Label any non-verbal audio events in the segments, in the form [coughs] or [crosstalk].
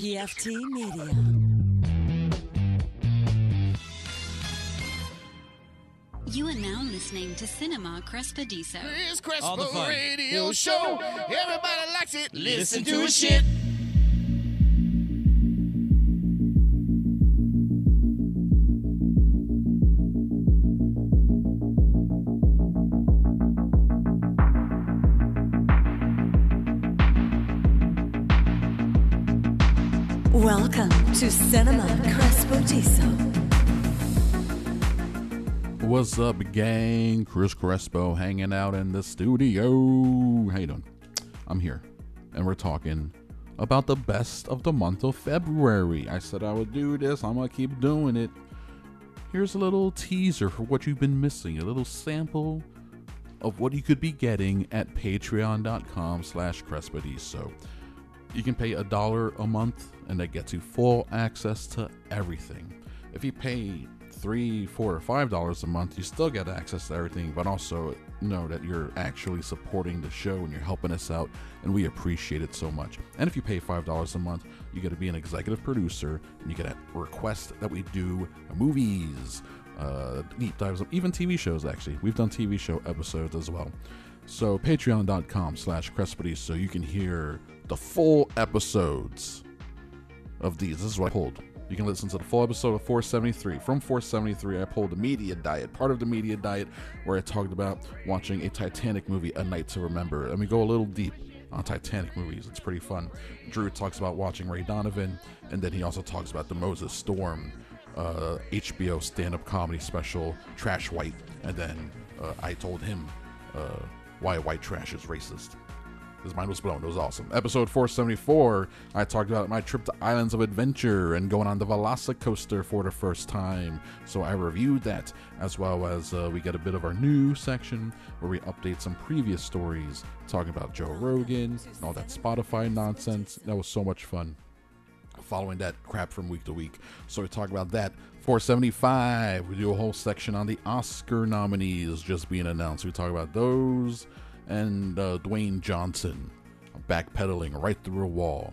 PFT Media. You are now listening to Cinema Crespodiso. Chris All the Crespo fun. Radio Show. Everybody likes it. Listen to his shit. To Cinema Crespodiso. What's up, gang? Chris Crespo hanging out in the studio. How you doing? I'm here, and we're talking about the best of the month of February. I said I would do this. I'm gonna keep doing it. Here's a little teaser for what you've been missing. A little sample of what you could be getting at patreon.com slash crespodiso. You can pay a dollar a month, and that gets you full access to everything. If you pay three, four, or five dollars a month, you still get access to everything, but also know that you're actually supporting the show and you're helping us out, and we appreciate it so much. And if you pay five dollars a month, you get to be an executive producer, and you get a request that we do movies, uh, deep dives, even TV shows. Actually, we've done TV show episodes as well. So patreon.com slash Crespity so you can hear the full episodes of these. This is what I pulled. You can listen to the full episode of 473. From 473, I pulled the media diet, part of the media diet, where I talked about watching a Titanic movie, A Night to Remember. And we go a little deep on Titanic movies. It's pretty fun. Drew talks about watching Ray Donovan, and then he also talks about the Moses Storm uh, HBO stand up comedy special, Trash White. And then uh, I told him uh, why white trash is racist. His mind was blown. It was awesome. Episode 474, I talked about my trip to Islands of Adventure and going on the Velocicoaster for the first time. So I reviewed that, as well as uh, we get a bit of our new section where we update some previous stories, talking about Joe Rogan and all that Spotify nonsense. That was so much fun following that crap from week to week. So we talk about that. 475, we do a whole section on the Oscar nominees just being announced. We talk about those and uh, Dwayne Johnson backpedaling right through a wall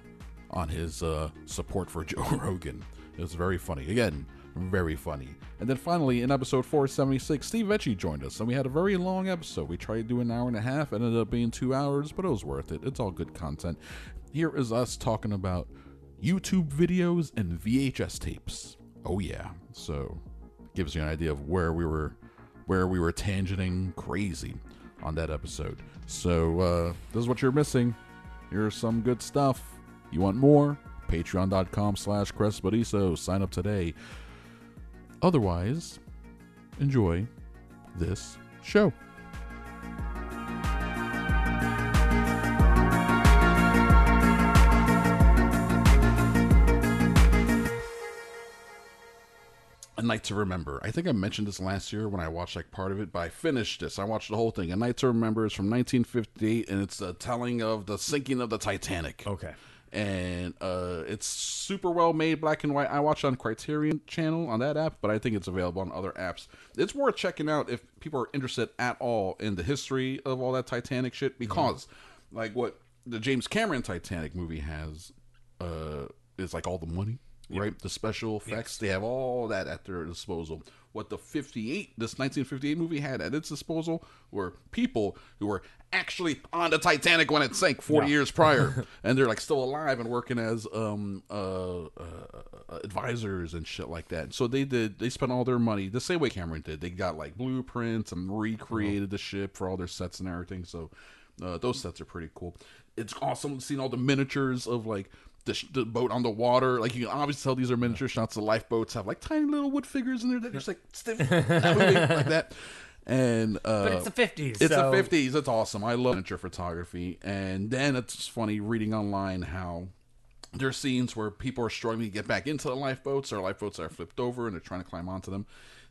on his uh, support for [laughs] Joe Rogan. It was very funny. Again, very funny. And then finally, in episode 476, Steve Vecchi joined us, and we had a very long episode. We tried to do an hour and a half, ended up being two hours, but it was worth it. It's all good content. Here is us talking about YouTube videos and VHS tapes. Oh yeah. So gives you an idea of where we were where we were tangenting crazy on that episode. So uh this is what you're missing. Here's some good stuff. You want more? Patreon.com slash Crespodiso. Sign up today. Otherwise, enjoy this show. Night to Remember. I think I mentioned this last year when I watched like part of it, but I finished this. I watched the whole thing. A Night to Remember is from 1958, and it's a telling of the sinking of the Titanic. Okay. And uh, it's super well made, black and white. I watched on Criterion Channel on that app, but I think it's available on other apps. It's worth checking out if people are interested at all in the history of all that Titanic shit, because like what the James Cameron Titanic movie has uh, is like all the money right? The special effects, they have all that at their disposal. What the 58, this 1958 movie had at its disposal were people who were actually on the Titanic when it sank 40 years prior. [laughs] and they're like still alive and working as um, uh, uh, advisors and shit like that. So they did, they spent all their money the same way Cameron did. They got like blueprints and recreated the ship for all their sets and everything. So uh, those sets are pretty cool. It's awesome seeing all the miniatures of like the, sh- the boat on the water. Like you can obviously tell these are miniature shots. The lifeboats have like tiny little wood figures in there that are just like stiff, [laughs] like that. And uh, But it's the 50s. it's so the fifties. It's awesome. I love miniature photography. And then it's funny reading online how there are scenes where people are struggling to get back into the lifeboats, or lifeboats are flipped over and they're trying to climb onto them.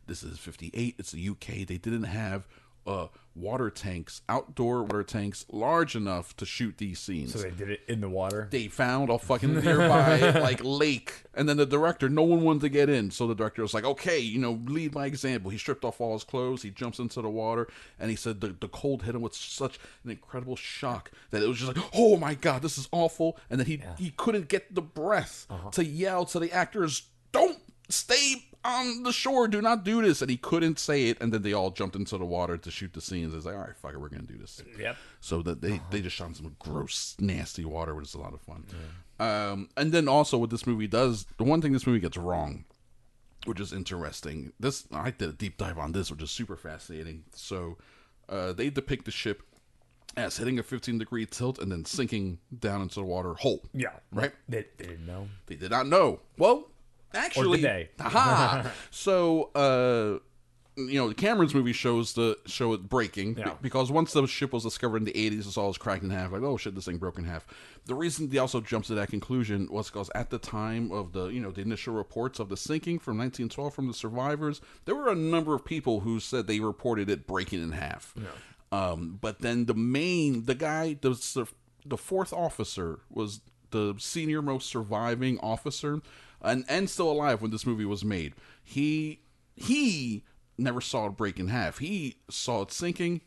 This is 58. It's the UK. They didn't have uh, water tanks, outdoor water tanks, large enough to shoot these scenes. So they did it in the water. they found a fucking [laughs] nearby like lake, and then the director, no one wanted to get in, so the director was like, "Okay, you know, lead by example." He stripped off all his clothes, he jumps into the water, and he said the, the cold hit him with such an incredible shock that it was just like, "Oh my god, this is awful!" And then he he couldn't get the breath to yell to the actors, "Don't stay." On the shore, do not do this, and he couldn't say it, and then they all jumped into the water to shoot the scenes. It's like, all right, fuck it, we're gonna do this. Yep. So that they they just shot some gross, nasty water, which is a lot of fun. Um, and then also what this movie does, the one thing this movie gets wrong, which is interesting. This I did a deep dive on this, which is super fascinating. So uh, they depict the ship as hitting a 15 degree tilt and then sinking down into the water whole. Yeah. Right. They, they didn't know. They did not know. Well, actually, they? [laughs] Aha. [laughs] so, uh, you know, the Cameron's movie shows the show it breaking Yeah. because once the ship was discovered in the 80s, it's all was cracked in half. Like, oh shit, this thing broke in half. The reason they also jumped to that conclusion was because at the time of the, you know, the initial reports of the sinking from 1912 from the survivors, there were a number of people who said they reported it breaking in half. Yeah. Um, but then the main, the guy, the the fourth officer was the senior most surviving officer, and and still alive when this movie was made. He he never saw it break in half. He saw it sinking.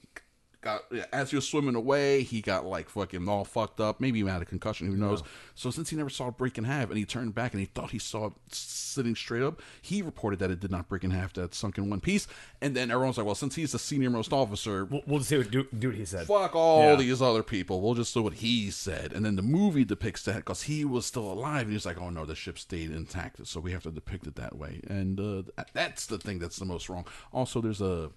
Got as he was swimming away, he got like fucking all fucked up. Maybe he had a concussion. Who knows? So since he never saw it break in half, and he turned back and he thought he saw it sitting straight up, he reported that it did not break in half. That sunk in one piece. And then everyone's like, "Well, since he's the senior most officer, We'll, we'll just do, do what he said. fuck all Yeah. these other people. We'll just do what he said. And then the movie depicts that because he was still alive. And he's like, oh no, the ship stayed intact. So we have to depict it that way. And uh, that's the thing that's the most wrong. Also, there's a,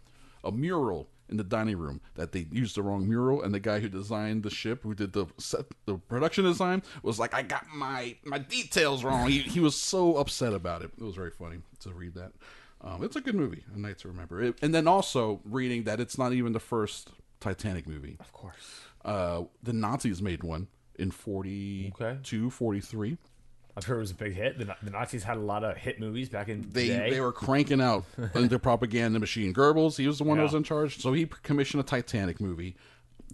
a mural in the dining room that they used the wrong mural. And the guy who designed the ship, who did the set, the production design, was like, I got my, my details wrong. He, he was so upset about it. It was very funny to read that. Um, it's a good movie, a night to remember. It, and then also reading that it's not even the first Titanic movie. Of course. Uh, the Nazis made one in 42, 43. I've heard it was a big hit. The, the Nazis had a lot of hit movies back in They the day. they were cranking out [laughs] the propaganda machine. Goebbels, he was the one who was in charge. So he commissioned a Titanic movie.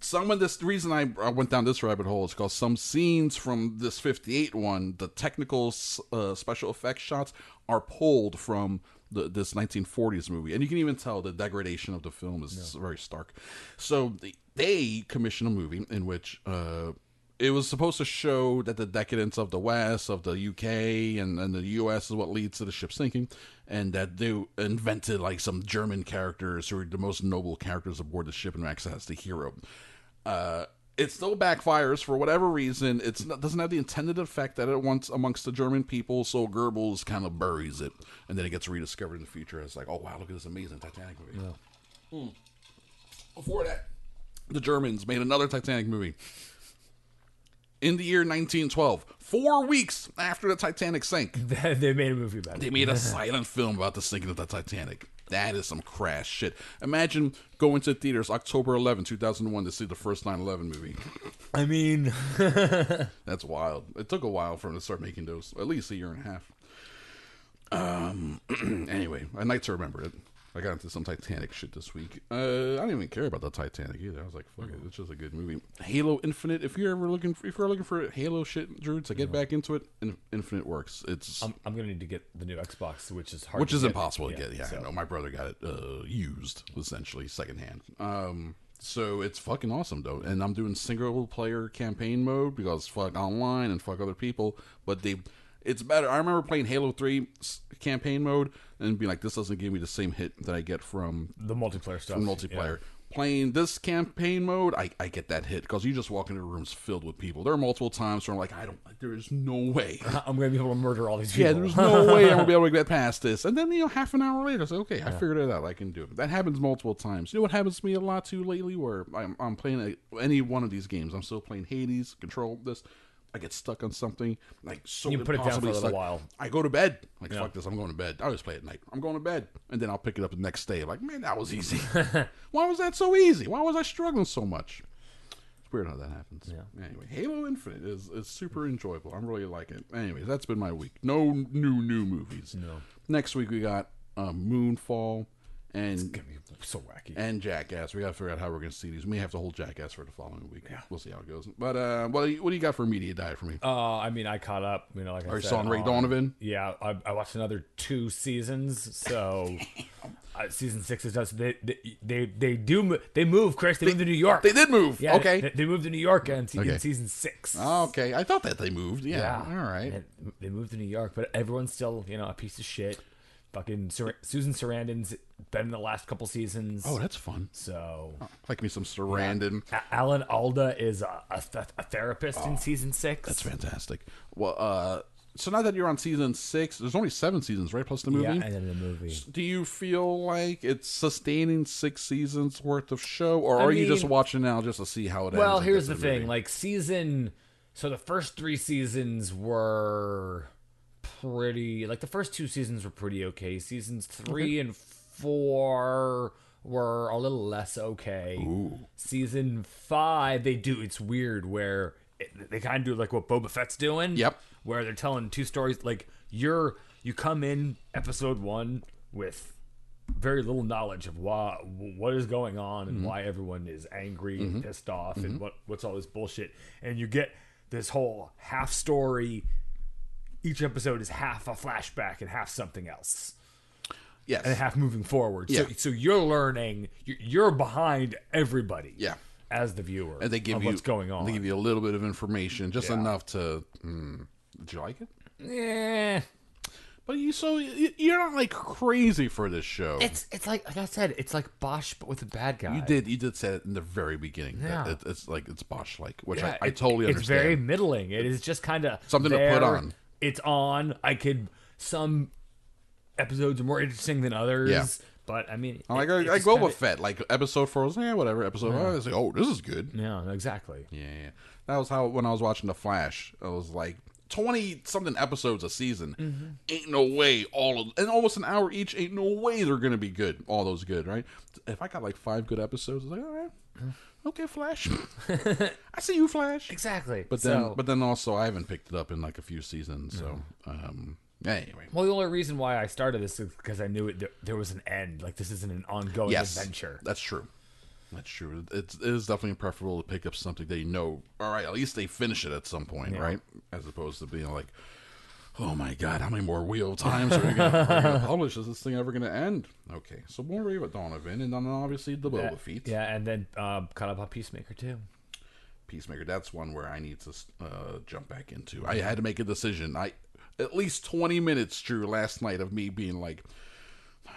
Some of this, the reason I, I went down this rabbit hole is because some scenes from this 58 one, the technical uh, special effects shots are pulled from the, this 1940s movie. And you can even tell the degradation of the film is very stark. So they, they commissioned a movie in which uh, it was supposed to show that the decadence of the West, of the UK, and, and the US is what leads to the ship sinking, and that they invented like some German characters who are the most noble characters aboard the ship and Max has the hero. Uh, it still backfires for whatever reason. It doesn't have the intended effect that it wants amongst the German people. So Goebbels kind of buries it, and then it gets rediscovered in the future as like, oh wow, look at this amazing Titanic movie. Hmm. Before that, the Germans made another Titanic movie in the year 1912, four weeks after the Titanic sank. [laughs] they made a movie about it. They made a [laughs] silent film about the sinking of the Titanic. That is some crash shit. Imagine going to theaters October 11, 2001 to see the first 9 11 movie. I mean, [laughs] That's wild. It took a while for them to start making those, at least a year and a half. Um. [clears throat] anyway, a night to remember it. I got into some Titanic shit this week. Uh, I didn't even care about the Titanic either. I was like, "Fuck it, it's just a good movie." Halo Infinite. If you're ever looking, for, if you're looking for Halo shit, Drew, to get back into it, In- Infinite works. It's I'm, I'm gonna need to get the new Xbox, which is hard. which is get. impossible to get. Yeah, so- I know. My brother got it uh, used, essentially secondhand. Um, so it's fucking awesome though, and I'm doing single player campaign mode because fuck online and fuck other people. But they, it's better. I remember playing Halo Three campaign mode and being like, this doesn't give me the same hit that I get from the multiplayer stuff. from multiplayer. Playing this campaign mode, I, I get that hit because you just walk into rooms filled with people. There are multiple times where I'm like, I don't, there is no way. [laughs] I'm gonna be able to murder all these people. Yeah, there's no way I'm gonna be [laughs] able to get past this. And then you know, half an hour later, I like, okay, I figured it out. I can do it. That happens multiple times. You know what happens to me a lot too lately, where I'm, I'm playing a, any one of these games. I'm still playing Hades, Control. This, I get stuck on something like so. You put it down for a little stuck. while. I go to bed. Like Yeah. fuck this, I'm going to bed. I always play at night. I'm going to bed, and then I'll pick it up the next day. Like man, that was easy. [laughs] Why was that so easy? Why was I struggling so much? It's weird how that happens. Yeah. Anyway, Halo Infinite is, is super enjoyable. I'm really like it. Anyways, that's been my week. No new new movies. No. Next week we got um, Moonfall and Gonna be so wacky. and Jackass. We got to figure out how we're going to see these. We may have to hold Jackass for the following week. Yeah. We'll see how it goes. But uh, what do you, what do you got for media diet for me? Uh, I mean, I caught up. You know, like I Are you said, on Ray Donovan? Yeah, I, I watched another two seasons. So [laughs] uh, season six is just they they they, they do they move. Chris, they, moved to New York. They did move. Yeah, okay. They, they moved to New York in, Okay. in season six. okay. I thought that they moved. Yeah. All right. And They moved to New York, but everyone's still, you know, a piece of shit. Fucking Sar- Susan Sarandon's been in the last couple seasons. Oh, that's fun. so Like me some Sarandon. A- Alan Alda is a, a, th- a therapist in season six. Oh, That's fantastic. Well, uh, so now that you're on season six, there's only seven seasons, right? Plus the movie. Yeah, and then the movie. Do you feel like it's sustaining six seasons worth of show, or I are you just watching now just to see how it ends? Well, here's get the thing. movie? Like season, so the first three seasons were pretty. Like the first two seasons were pretty okay. Seasons three and four were a little less okay. Season five, they do. It's weird where it, they kind of do like what Boba Fett's doing. Yep. Where they're telling two stories. Like you're you come in episode one with very little knowledge of why what is going on and mm-hmm. why everyone is angry and mm-hmm. pissed off and mm-hmm. what what's all this bullshit and you get this whole half story each episode is half a flashback and half something else yes, and half moving forward Yeah. so so you're learning you're, behind everybody Yeah. as the viewer and they give you what's going on They give you a little bit of information, just Yeah. enough to. Mm, did you like it? Yeah. But you so you- you're not like crazy for this show. it's it's like like I said it's like Bosch but with a bad guy you did you did say it in the very beginning. that Yeah. it, it's like it's Bosch like, which Yeah, I, I totally it's understand. very middling. It is just kind of Something to put on. It's on. I could some episodes are more interesting than others. Yeah. but I mean, I like it- I, it's I Boba kinda- Fett, like episode four was yeah whatever. Episode five, I was like, oh this is good. Yeah, exactly. Yeah, yeah. That was how when I was watching The Flash, I was like twenty something episodes a season. Mm-hmm. Ain't no way all of and almost an hour each. Ain't no way they're gonna be good. All those good, right? If I got like five good episodes, I was like, all right, okay, Flash. [laughs] I see you, Flash. Exactly. But then, So- but then also, I haven't picked it up in like a few seasons. So, um, anyway, well, the only reason why I started this is because I knew it. There, there was an end. Like this isn't an ongoing yes, adventure. that's true. That's true. It's it is definitely preferable to pick up something that you know. All right, at least they finish it at some point, Yeah. right? As opposed to being like, oh my god, how many more wheel times are we going to [laughs] publish? Is this thing ever going to end? Okay, so more Ray with Donovan, and then obviously the Boba Yeah, Feet, yeah, and then um, caught up on Peacemaker too. Peacemaker. That's one where I need to uh, jump back into. I had to make a decision. I at least twenty minutes drew last night of me being like.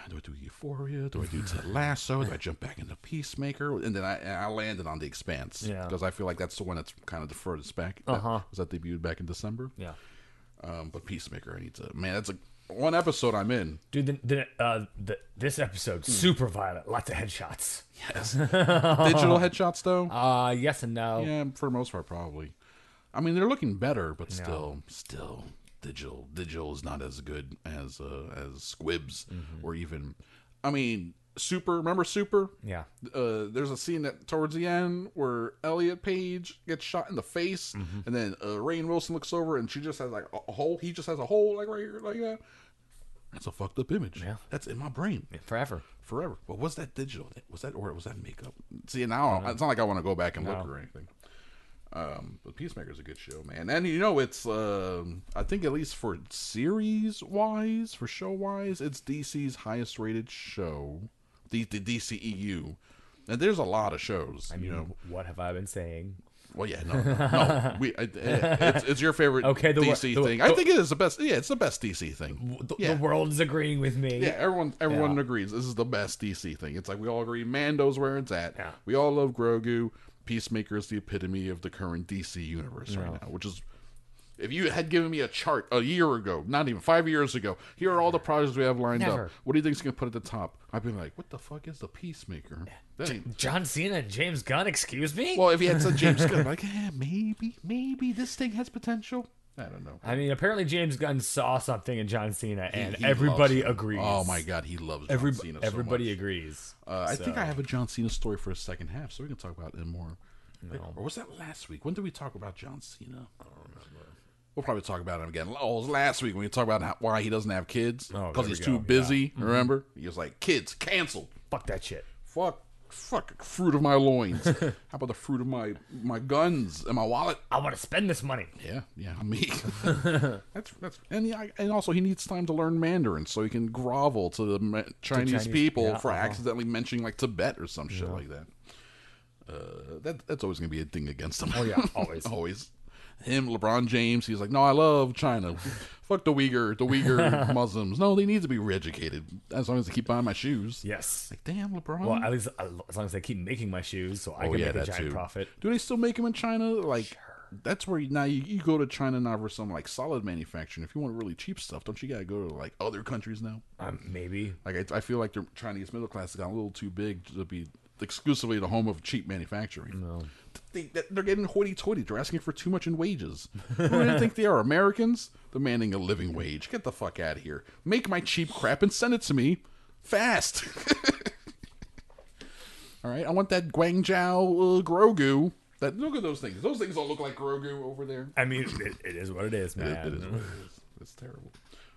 Do I do Euphoria? Do I do [laughs] Ted Lasso? Do I jump back into Peacemaker? And then I, I landed on The Expanse Yeah. because I feel like that's the one that's kind of the furthest back. Uh-huh. Was that debuted back in December? Yeah, Um, but Peacemaker, I need to. Man, that's a one episode I'm in. dude. The, the, uh, the, this episode Hmm. super violent. Lots of headshots. Yes. [laughs] Digital headshots though. Uh yes and no. Yeah, for the most part, probably. I mean, they're looking better, but still, still, digital. Digital is not as good as uh, as Squibs Mm-hmm. or even. I mean, Super. Remember Super? Yeah. Uh, there's a scene that towards the end where Elliot Page gets shot in the face, Mm-hmm. and then uh, Rainn Wilson looks over and she just has like a, hole. He just has a hole like right here, like that. That's a fucked up image. Yeah. That's in my brain Forever. forever. But was that digital? Was that or was that makeup? See now, it's not like I want to go back and look or anything. Um, but Peacemaker's a good show, man. And you know, it's um, I think at least for series wise, for show wise, it's DC's highest rated show, the the DCEU. And there's a lot of shows, I mean, you know. what have I been saying? Well, yeah, no, no, no. [laughs] we, I, it's, it's your favorite [laughs] Okay, the DC the- thing. I think it is the best. Yeah, it's the best DC thing. The, yeah. the world is agreeing with me. Yeah, everyone everyone Yeah. agrees this is the best DC thing. It's like we all agree Mando's where it's at. Yeah. We all love Grogu. Peacemaker is the epitome of the current DC universe right now, which is if you had given me a chart a year ago, not even five years ago, here are all the projects we have lined Never. up. What do you think's gonna put at the top? I'd be like, what the fuck is the Peacemaker? That ain't- John Cena and James Gunn, excuse me? well, if he had said James Gunn, [laughs] like, eh, maybe, maybe this thing has potential. I don't know. I mean, apparently James Gunn saw something in John Cena, and He everybody loves him. agrees. Oh my god, he loves John Cena. So everybody much. agrees. Uh, I think So- I have a John Cena story for a second half, so we can talk about it more. Or was that last week? When did we talk about John Cena? I don't remember. We'll probably talk about him again. Oh, it was last week when we talked about how, why he doesn't have kids Oh, because we he's too busy. Yeah. Mm-hmm. Remember, he was like, "Kids canceled." Fuck that shit. Fuck, fuck, fruit of my loins. [laughs] how about the fruit of my my guns and my wallet? I want to spend this money. Yeah, yeah, me. [laughs] [laughs] that's that's and yeah, and also he needs time to learn Mandarin so he can grovel to the Ma- Chinese, Chinese- people yeah, for uh-huh. accidentally mentioning like Tibet or some shit like that. Uh, that that's always gonna be a thing against him. Oh, yeah, always. always. Him, LeBron James, he's like, no, I love China. [laughs] Fuck the Uyghur, the Uyghur [laughs] Muslims. No, they need to be re-educated as long as they keep buying my shoes. Yes. Like, damn, LeBron. Well, at least uh, as long as they keep making my shoes, so I Oh, can yeah, make a giant too. profit. Do they still make them in China? Like, that's where you, now you, you go to China now for some like solid manufacturing. If you want really cheap stuff, don't you gotta go to like other countries now? Um, maybe. Like, I, I feel like the Chinese middle class has got a little too big to be exclusively the home of cheap manufacturing. No. They, they're getting hoity-toity. They're asking for too much in wages. Who do they think they are? Americans demanding a living wage. Get the fuck out of here. Make my cheap crap and send it to me fast. [laughs] All right, I want that Guangzhou uh, Grogu. That look at those things. Those things all look like Grogu over there. I mean, it, it is what it is, It- man. it is what it is. It's terrible.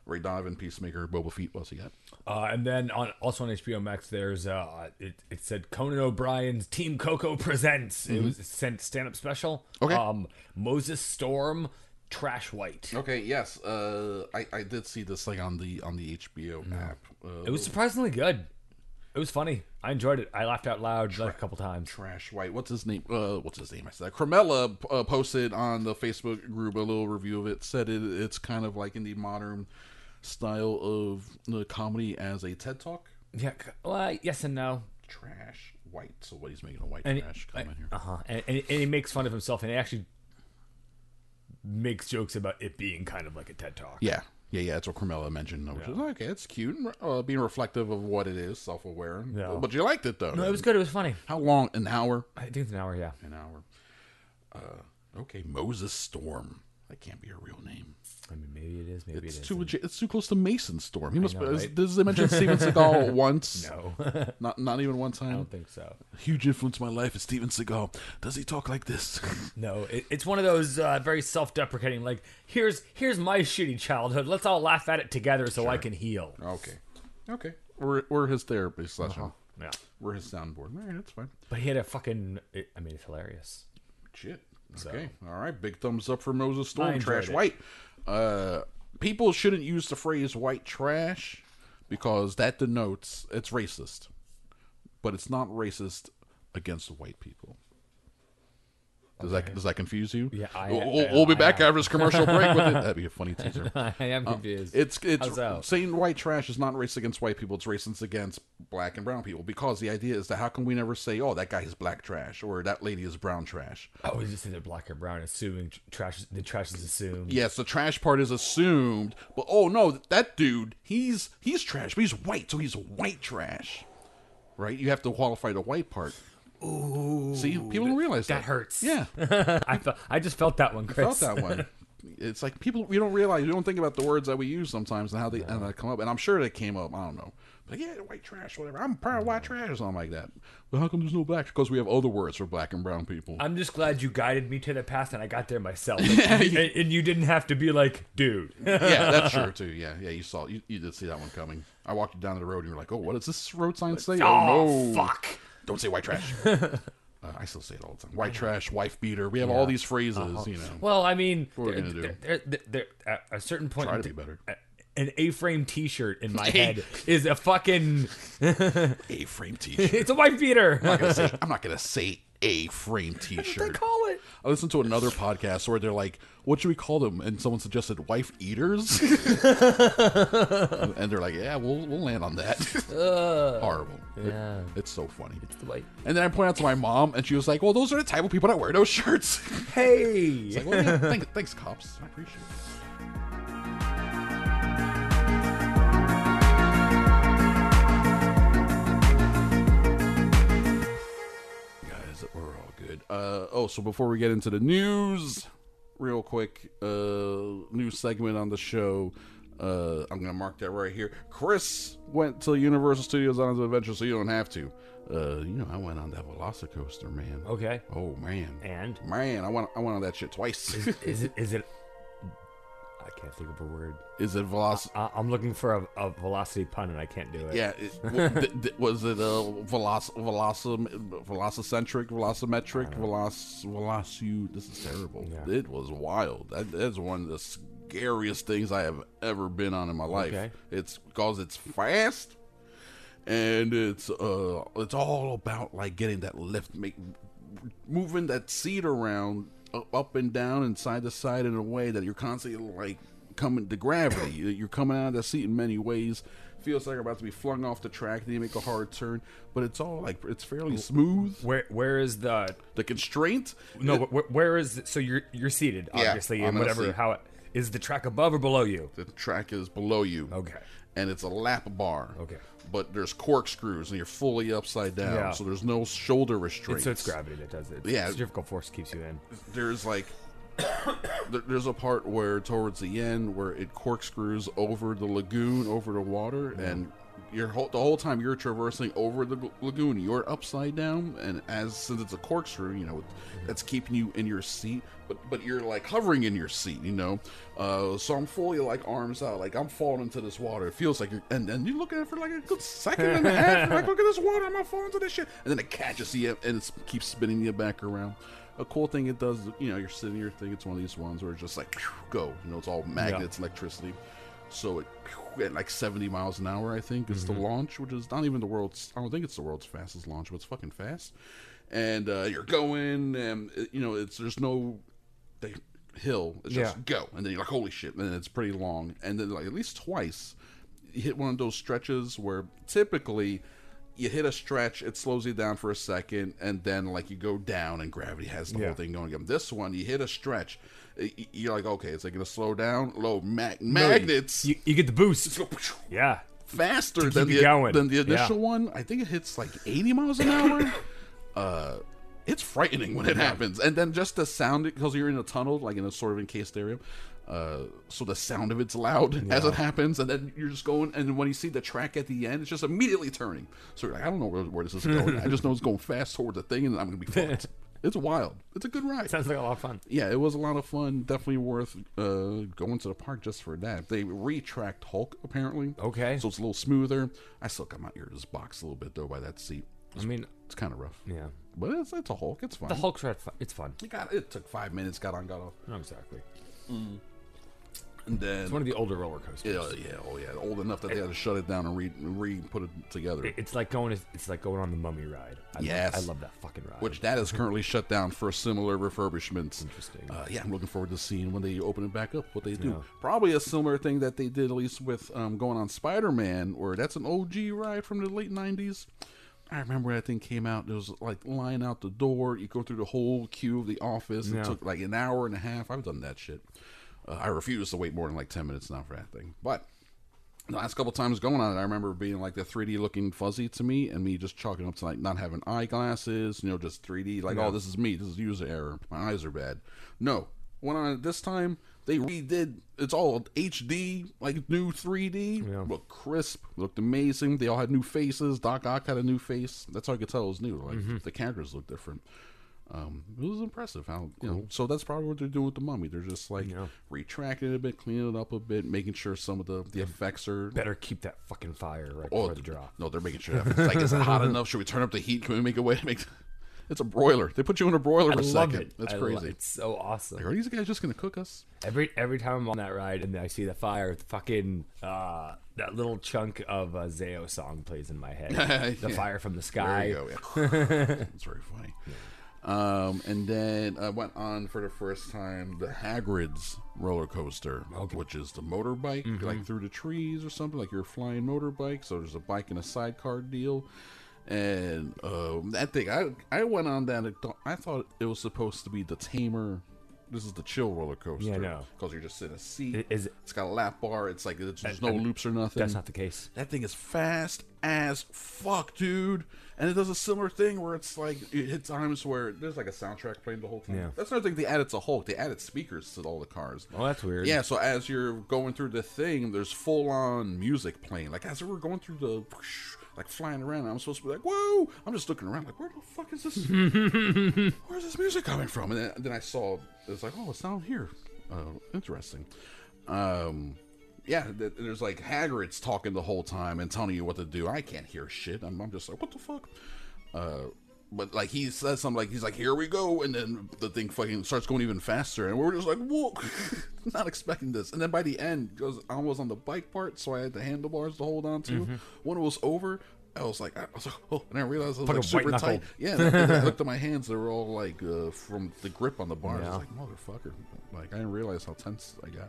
Ray Donovan, Peacemaker, Boba Fett. What's he got? Uh, and then on also on HBO Max, there's uh, it, it said Conan O'Brien's Team Coco presents. It was a stand up special. Mm-hmm. Okay. Um, Moses Storm, Trash White. Okay, yes. Uh, I, I did see this like on the on the HBO app. Uh, It was surprisingly good. It was funny. I enjoyed it. I laughed out loud like a couple times. Trash White. What's his name? Uh, what's his name? I said Carmella uh, posted on the Facebook group a little review of it. Said it, it's kind of like in the modern style of the comedy as a TED Talk. Yeah. Well, yes and no. Trash White. So what he's making a white And trash comment here. Uh huh. And, and, and he makes fun of himself, and he actually makes jokes about it being kind of like a TED talk. Yeah. Yeah, yeah, that's what Carmella mentioned. Which is okay, it's cute, and, uh, being reflective of what it is, self-aware. Yeah. But you liked it though. No, it was good. It was funny. How long? An hour. I think it's an hour. Yeah. An hour. Uh, okay, Moses Storm. That can't be a real name. I mean, maybe it is. Maybe It's it too legit. It's too close to Mason Storm. He must. know, is- right? Does they mention Steven Seagal [laughs] once? No, [laughs] Not not even one time. I don't think so. Huge influence in my life is Steven Seagal. Does he talk like this? [laughs] No, it, it's one of those uh, very self-deprecating. Like, here's here's my shitty childhood. Let's all laugh at it together so I can heal. okay, okay. We're we're his therapy session. Yeah. We're his soundboard. All right, that's fine. But he had a fucking. It, I mean, it's hilarious. Shit. Okay. All right. Big thumbs up for Moses Storm. Trash it. white. Uh, people shouldn't use the phrase white trash because that denotes it's racist. But it's not racist against white people. Does that does that confuse you? Yeah, I- we'll, we'll- I- we'll be back after this commercial break with it. That'd be a funny [laughs] teaser. I am um, confused. It's it's that? saying white trash is not racist against white people. It's racist against black and brown people because the idea is that how can we never say, oh, that guy is black trash or that lady is brown trash? oh, we just say they're black or brown, assuming trash. The trash is assumed. Yes, the trash part is assumed, but oh no, that dude, he's he's trash, but he's white, so he's white trash. Right? You have to qualify the white part. Ooh. See, people don't realize that. that hurts. Yeah, [laughs] I felt. I just felt that one, Chris. felt that one. [laughs] It's like people we don't realize we don't think about the words that we use sometimes and how they and they come up. And I'm sure they came up. I don't know. But yeah, white trash, whatever. I'm proud of white mm. trash or something like that. But how come there's no black? Because we have other words for black and brown people. I'm just glad you guided me to the past and I got there myself. [laughs] and, and you didn't have to be like, dude. yeah, that's true too. Yeah, yeah. You saw you, you did see that one coming. I walked you down the road and you were like, "Oh, what does this road sign say?" oh, no, fuck. Don't say white trash. [laughs] uh, I still say it all the time. White trash, wife beater. We have all these phrases, you know. Well, I mean, What are we there- gonna do? there- there- there- at a certain point, Try to be better. a- An A-frame T-shirt in my [laughs] head is a fucking. A-frame [laughs] T-shirt. It's a white beater. I'm not gonna say, I'm not gonna say A-frame [laughs] T-shirt. What do they call it. I listened to another podcast where they're like, "What should we call them?" And someone suggested "wife eaters," [laughs] [laughs] and they're like, "Yeah, we'll we'll land on that." Horrible. It- Yeah. it's so funny. It's the white. And then I point out to my mom, and she was like, "Well, those are the type of people that wear those shirts." Hey. Like, well, yeah, thanks, thanks, cops. I appreciate it. Uh, oh, so before we get into the news, real quick, uh, new segment on the show. Uh, I'm gonna mark that right here. Chris went to Universal Studios on his adventure, so you don't have to. Uh, you know, I went on that Velocicoaster, man. Okay. Oh man. And Man, I went I went on that shit twice. is it is it I can't think of a word. Is it velocity? I, I'm looking for a, a velocity pun and I can't do it. Yeah, it, [laughs] w- th- th- was it a veloc velocim velocicentric, velocimetric, veloc? This is terrible. Yeah. It was wild. That, that's one of the scariest things I have ever been on in my life. Okay. It's because it's fast, and it's uh, it's all about like getting that lift, make moving that seat around up and down and side to side in a way that you're constantly like coming to gravity. You- You're coming out of the seat in many ways. Feels like you're about to be flung off the track. Then you make a hard turn, but it's all like it's fairly smooth. Where where is the The constraint, no? it- where, where is so you're you're seated obviously I'm and in whatever seat. how it, is the track above or below you? the track is below you. Okay. And it's a lap bar. Okay. but there's corkscrews and you're fully upside down, Yeah. so there's no shoulder It's, restraints. so it's gravity that does it. Yeah. centrifugal force keeps you in. there's like [coughs] there's a part where towards the end where it corkscrews over the lagoon over the water and you're whole, the whole time you're traversing over the lagoon you're upside down and as since it's a corkscrew you know that's keeping you in your seat but but you're like hovering in your seat you know? Uh so i'm fully like arms out like i'm falling into this water. It feels like you're and then you're looking at it for like a good second and a half like [laughs] look at this water i'm not falling into this shit. And then it catches you and it keeps spinning you back around. A cool thing it does, you know, you're sitting here thinking it's one of these ones where it's just like go, you know, it's all magnets, electricity. So it at like 70 miles an hour, I think, is the launch, which is not even the world's. I don't think it's the world's fastest launch, but it's fucking fast. And uh, you're going, and uh, you know, it's there's no hill. It's just Yeah. go, and then you're like, holy shit, and it's pretty long. And then like at least twice, you hit one of those stretches where typically you hit a stretch, it slows you down for a second, and then like you go down, and gravity has the Yeah. whole thing going again. This one, you hit a stretch, you're like, okay, it's like gonna slow down, low mag- magnets. You, you get the boost. Yeah. faster than the, going. than the Yeah. initial one. I think it hits like 80 miles an hour. [laughs] uh, it's frightening when it happens, and then just the sound because you're in a tunnel, like in a sort of encased area. Uh, so the sound of it's loud [laughs] as it happens, and then you're just going. And when you see the track at the end, it's just immediately turning. So you're like, I don't know where, where this is [laughs] going. I just know it's going fast towards the thing, and I'm gonna be fucked. [laughs] it's wild. It's a good ride Sounds like a lot of fun. yeah, it was a lot of fun. Definitely worth uh, going to the park just for that. They retracked Hulk apparently. Okay. so it's a little smoother. I still got my ears boxed a little bit though by that seat. I mean, It's kind of rough, yeah. but it's it's a Hulk. It's fine. The Hulk's ride, it's fun. It got it took five minutes. Got on, got off, No, exactly. And then It's one of the older roller coasters. yeah, yeah, oh yeah, old enough that they had to shut it down and re re put it together. It's like going. It's like going on the Mummy ride. I Yes. love, I love that fucking ride. which that is currently shut down for similar refurbishments. Interesting. Uh, yeah, I'm looking forward to seeing when they open it back up. What they do. Yeah. Probably a similar thing that they did at least with um, going on Spider-Man, where that's an OG ride from the late '90s. I remember that thing came out. It was like line out the door. You go through the whole queue of the office. It Yeah. took like an hour and a half. I've done that shit. Uh, I refuse to wait more than like ten minutes now for that thing. But the last couple times going on it, I remember being like the 3D looking fuzzy to me, and me just chalking up to like not having eyeglasses, you know, just 3D. Like, oh, this is me. This is user error. My eyes are bad. No, went on it this time. They redid. It's all HD, like new 3D. Yeah. Looked crisp. Looked amazing. They all had new faces. Doc Ock had a new face. That's how I could tell it was new. Like the characters look different. Um, it was impressive how you know. So that's probably what they're doing with the mummy. They're just like Yeah. retracting it a bit, cleaning it up a bit, making sure some of the the effects are Better keep that fucking fire right Oh, before the drop. No, they're making sure. That it's like, is it hot enough? Should we turn up the heat? Can we make a way to make? [laughs] It's a broiler. They put you in a broiler for I a love second. it. That's I crazy. it's so awesome. Like, are these guys just gonna cook us? Every every time I'm on that ride and I see the fire, the fucking uh, that little chunk of a Zayo song plays in my head. [laughs] The Yeah. fire from the There sky. you go. Yeah. [laughs] That's very funny. Um, and then I went on for the first time the Hagrid's roller coaster, which is the motorbike, Mm-hmm. like through the trees or something, like you're flying motorbike. So there's a bike and a sidecar deal. And um, that thing, I I went on that. I thought it was supposed to be the tamer. This is the chill roller coaster. Yeah, know. Because you're just in a seat. I- is it- it's got a lap bar. It's like it's, there's I- no I- loops or nothing. That's not the case. That thing is fast as fuck, dude. And it does a similar thing where it's like it hits times where there's like a soundtrack playing the whole time. Yeah. That's another thing they added to Hulk. They added speakers to all the cars. Oh, that's weird. Yeah, so as you're going through the thing, there's full on music playing. Like as we're going through the like flying around, I'm supposed to be like, whoa! I'm just looking around like, where the fuck is this? [laughs] Where's this music coming from? And then, then I saw it's like, oh, it's down here. Uh, interesting. um, yeah, there's like Hagrid's talking the whole time and telling you what to do. I can't hear shit. I'm, I'm just like, what the fuck? Uh, but like he says something like he's like, here we go, and then the thing fucking starts going even faster, and we're just like, whoa, [laughs] not expecting this. And then by the end, because I was on the bike part, so I had the handlebars to hold on to. Mm-hmm. When it was over. I was like, I was like, [laughs] oh, and I realized I was like super tight. Yeah, I, [laughs] looked at my hands; they were all like uh, from the grip on the bars. I was like, motherfucker! Like I didn't realize how tense I got.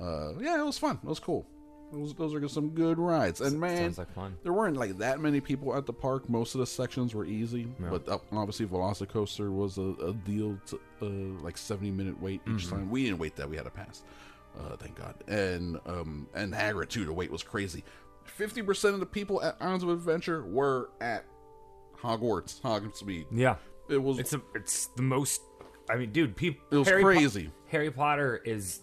Uh, yeah, it was fun. It was cool. It was, those are some good rides. And man, like there weren't like that many people at the park. Most of the sections were easy, but uh, obviously Velocicoaster was a, a deal to uh, like seventy minute wait each Mm-hmm. time. We didn't wait that; we had a pass. Uh, thank God. And um, and Hagrid too. The wait was crazy. Fifty percent of the people at Islands of Adventure were at Hogwarts, Hogsmeade. Yeah. It was It's a it's the most I mean, dude, people It was Harry Po- crazy. Harry Potter is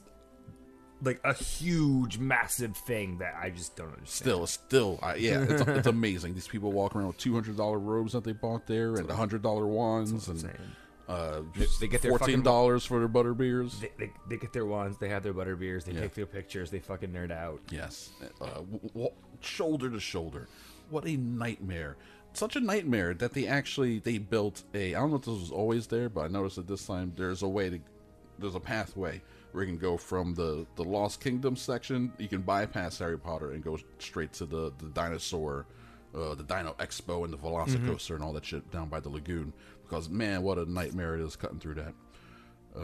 like a huge, massive thing that I just don't understand. Still, still, uh, yeah, it's, [laughs] it's amazing. These people walk around with two hundred dollar robes that they bought there, and hundred dollar wands, and saying. uh, they get their fourteen dollars for their butter beers. They, they, they get their wands, they have their butter beers, they Yeah. take their pictures, they fucking nerd out. yes, uh, w- w- shoulder to shoulder. What a nightmare! Such a nightmare that they actually they built a. I don't know if this was always there, but I noticed that this time there's a way to. There's a pathway where you can go from the the Lost Kingdom section. You can bypass Harry Potter and go straight to the the dinosaur, uh, the Dino Expo and the Velocicoaster and all that shit down by the lagoon. Because man, what a nightmare it is cutting through that. Uh,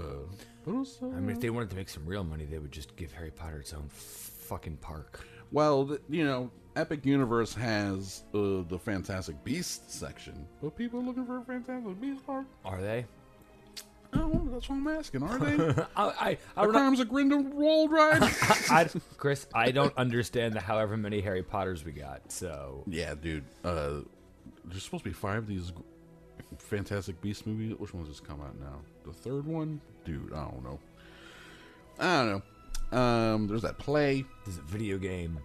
but it was, uh, I mean, if they wanted to make some real money, they would just give Harry Potter its own fucking park. Well, th- you know, Epic Universe has uh, the Fantastic Beasts section, but people are looking for a Fantastic Beasts park. Are they? Oh, that's what I'm asking. Are they? the [laughs] I, I, I don't of Grindelwald ride? [laughs] I, Chris, I don't understand the however many Harry Potters we got. So yeah, dude. Uh, there's supposed to be five of these Fantastic Beasts movies. Which one's just come out now? The third one, dude. I don't know. I don't know. Um, there's that play. there's a video game.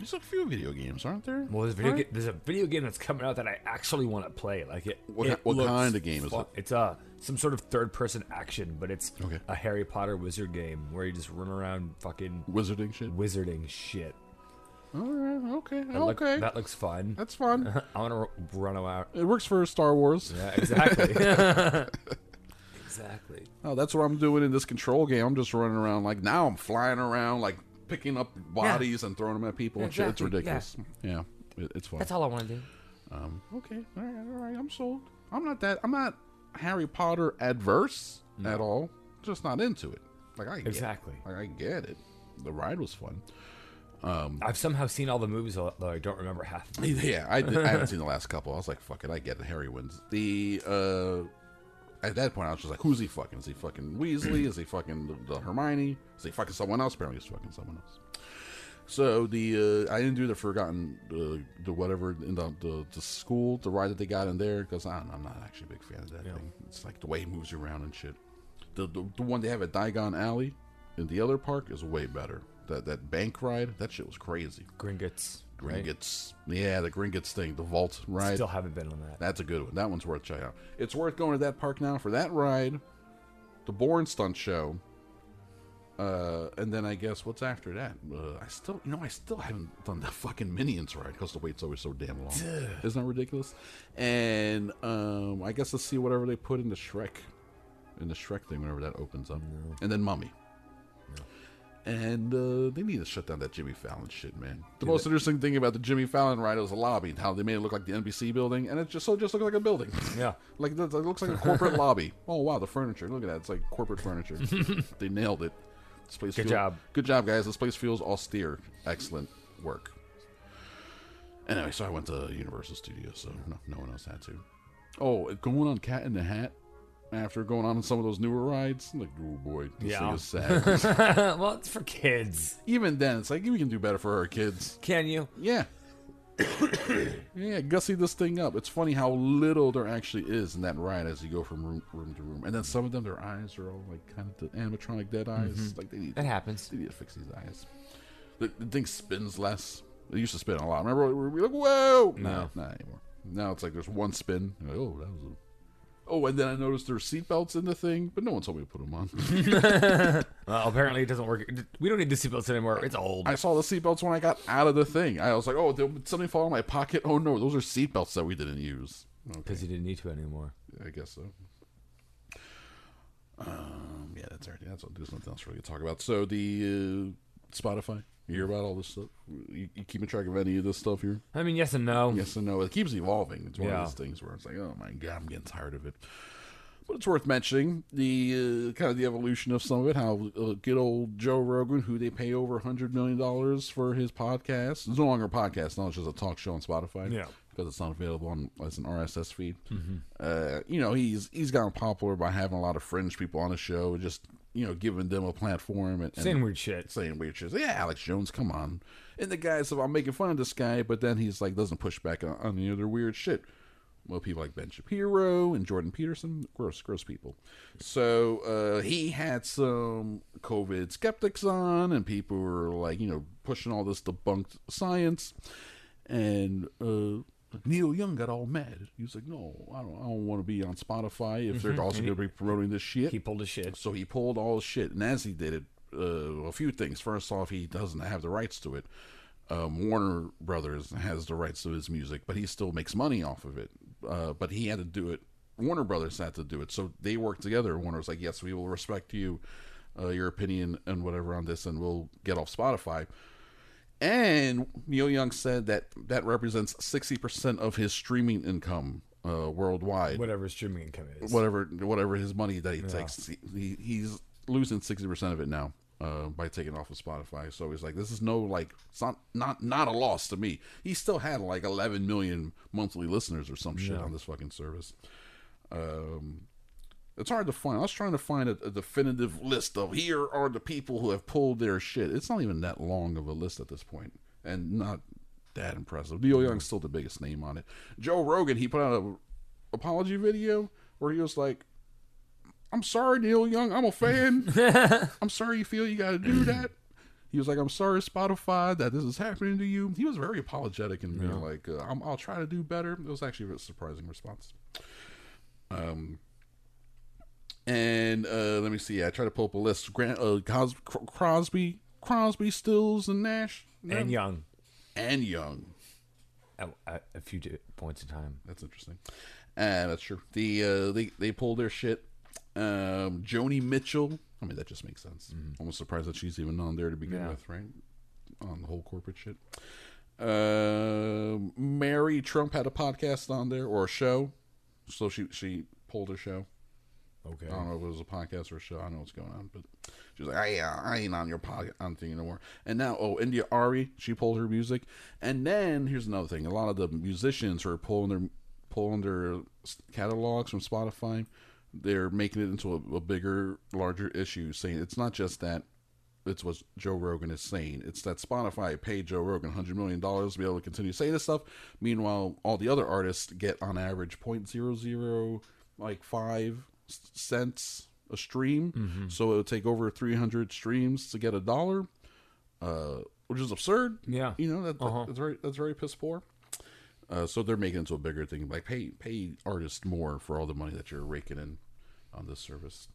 There's a few video games, aren't there? Well, there's, a video Right? ga- there's a video game that's coming out that I actually want to play. Like it. What- it what kind of game is fun. it? It's a some sort of third person action, but it's Okay. a Harry Potter wizard game where you just run around fucking Wizarding shit. wizarding shit. All right. Okay. That look- okay. that looks fun. That's fun. [laughs] I want to run around. it works for Star Wars. Yeah, exactly. [laughs] [laughs] exactly. Oh, that's what I'm doing in this control game. I'm just running around like now. I'm flying around like picking up bodies and throwing them at people and shit. It's Exactly, yeah. ridiculous. Yeah, it, it's fun. That's all I want to do. Um, okay, all right, all right. I'm sold. I'm not that. I'm not Harry Potter adverse at all. Just not into it. Like I get, Exactly. Like I get it. The ride was fun. I've somehow seen all the movies, although I don't remember half. of them. [laughs] Yeah, I, did, I haven't seen the last couple. I was like, fuck it, I get it. Harry wins. The uh, at that point, I was just like, who's he fucking? Is he fucking Weasley? Is he fucking the, the Hermione? Is he fucking someone else? Apparently, he's fucking someone else. So the uh, I didn't do the forgotten uh, the whatever in the, the the school the ride that they got in there because I'm not actually a big fan of that thing. It's like the way he moves around and shit. The, the the one they have at Diagon Alley in the other park is way better. That that bank ride that shit was crazy. Gringotts. Right? Gringotts. Yeah, the Gringotts thing, the vault ride. Still haven't been on that. That's a good one. That one's worth checking out. It's worth going to that park now for that ride, the Bourne Stunt Show, uh, and then I guess what's after that? Uh, I still, you know, I still haven't done the fucking Minions ride because the wait's always so damn long. Isn't that ridiculous? And um, I guess let's see whatever they put in the Shrek, in the Shrek thing whenever that opens up, and then Mummy. And uh, they need to shut down that Jimmy Fallon shit, man. The most interesting thing about the Jimmy Fallon ride was the lobby, and how they made it look like the NBC building, and it just so it just looked like a building. Yeah. [laughs] like it looks like a corporate [laughs] lobby. Oh wow, the furniture! Look at that, it's like corporate furniture. [laughs] they nailed it. This place Good feel- job. Good job, guys. This place feels austere. Excellent work. Anyway, so I went to Universal Studios, so no, no one else had to. Oh, going on Cat in the Hat after going on some of those newer rides, like oh boy, this Yeah. thing is sad. [laughs] well, it's for kids. Even then, it's like we can do better for our kids. Can you? Yeah. [coughs] yeah, gussy this thing up. It's funny how little there actually is in that ride as you go from room, room to room. And then some of them, their eyes are all like kind of the animatronic dead mm-hmm. eyes. Like they need, That happens. they need to fix these eyes. The, the thing spins less. It used to spin a lot. Remember, we were like, whoa! No, No. not anymore. Now it's like there's one spin. Like, oh, that was a. Oh, and then I noticed there's seatbelts in the thing, but no one told me to put them on. [laughs] Well, apparently it doesn't work. We don't need the seatbelts anymore. It's old. I saw the seatbelts when I got out of the thing. I was like, oh, did something fall in my pocket? Oh no, those are seatbelts that we didn't use. Okay, Because you didn't need to anymore. I guess so. Um, yeah, that's everything. That's all. There's nothing else really to talk about. So the uh, Spotify. You hear about all this stuff? You, you keeping track of any of this stuff here? I mean, yes and no. Yes and no. It keeps evolving. It's one Yeah. of those things where it's like, oh my god, I'm getting tired of it. But it's worth mentioning the uh, kind of the evolution of some of it. How uh, good old Joe Rogan, who they pay over hundred million dollars for his podcast, it's no longer a podcast now; it's just a talk show on Spotify. Yeah. Because it's not available on as an RSS feed. Uh, you know, he's he's gotten popular by having a lot of fringe people on the show, just you know, giving them a platform and, and Saying weird shit. saying weird shit. Yeah, Alex Jones, come on. And the guy said, I'm making fun of this guy, but then he's like, doesn't push back on, on the other weird shit. Well, people like Ben Shapiro and Jordan Peterson, gross, gross people. So uh, he had some COVID skeptics on, and people were like, you know, pushing all this debunked science. And uh, Neil Young got all mad. He was like, no, I don't, I don't want to be on Spotify if they're also going to be promoting this shit. He pulled his shit. So he pulled all the shit, and as he did it, uh, a few things. First off, he doesn't have the rights to it. Um, Warner Brothers has the rights to his music, but he still makes money off of it. Uh, but he had to do it. Warner Brothers had to do it, so they worked together. Warner's like, "Yes, we will respect you, uh, your opinion, and whatever on this, and we'll get off Spotify." And Neil Young said that that represents sixty percent of his streaming income uh, worldwide. Whatever streaming income is. whatever whatever his money that he takes. He, he's losing 60% of it now uh, by taking off of spotify. So he's like this is no like it's not not not a loss to me. He still had like 11 million monthly listeners or some shit on this fucking service. Um it's hard to find. I was trying to find a, a definitive list of here are the people who have pulled their shit. It's not even that long of a list at this point, and not that impressive. Neil Young's still the biggest name on it. Joe Rogan, he put out an apology video where he was like, "I'm sorry, Neil Young. I'm a fan. [laughs] I'm sorry you feel you got to do [clears throat] that." He was like, "I'm sorry, Spotify, that this is happening to you." He was very apologetic and being like, uh, I'm, "I'll try to do better." It was actually a surprising response. Um, and uh, let me see. I try to pull up a list. Grant, uh, Crosby, Crosby, Stills, and Nash, and young. and Young. At a few points in time. That's interesting. Uh, that's true. The uh, they they pulled their shit. Um, Joni Mitchell. I mean, that just makes sense. Almost surprised that she's even on there to begin Yeah. with, right? On the whole corporate shit. Uh, Mary Trump had a podcast on there or a show, so she she pulled her show. Okay. I don't know if it was a podcast or a show. I don't know what's going on, but she's like, I, uh, I ain't on your podcast on thing anymore. And now, oh, India.Arie, she pulled her music. And then here's another thing: a lot of the musicians who are pulling their pulling their catalogs from Spotify. They're making it into a, a bigger, larger issue, saying it's not just that it's what Joe Rogan is saying. It's that Spotify paid Joe Rogan hundred million dollars to be able to continue saying this stuff. Meanwhile, all the other artists get on average point zero zero like five cents a stream. So it would take over three hundred streams to get a dollar, uh, which is absurd. Yeah. you know that, Uh-huh. that's very that's very piss poor. Uh, so they're making it into a bigger thing, like pay pay artists more for all the money that you're raking in on this service.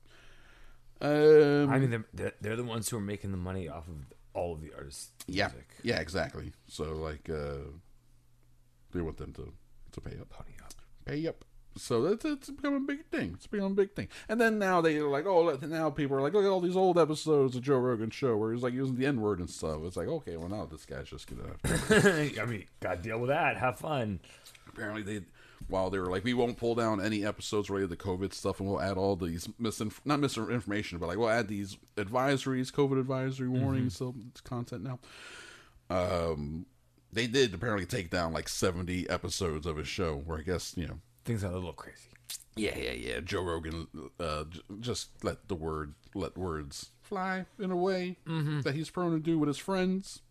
Um, I mean, they're- they're, they're the ones who are making the money off of all of the artists' Yeah, music. yeah, exactly. So like, uh, they want them to to pay up, Pony up. pay up. So that's it's becoming a big thing. It's becoming a big thing. And then now they're like, oh, now people are like, look at all these old episodes of Joe Rogan show where he's like using the N word and stuff. It's like, okay, well now this guy's just gonna. Have to. [laughs] I mean, gotta deal with that. Have fun. Apparently they, while they were like, we won't pull down any episodes related to COVID stuff, and we'll add all these misinf- not misinformation, but like we'll add these advisories, COVID advisory warnings, so it's content now. Um, they did apparently take down like seventy episodes of his show, where I guess you know Things are a little crazy. Yeah, yeah, yeah. Joe Rogan uh, j- just let the word let words fly in a way that he's prone to do with his friends.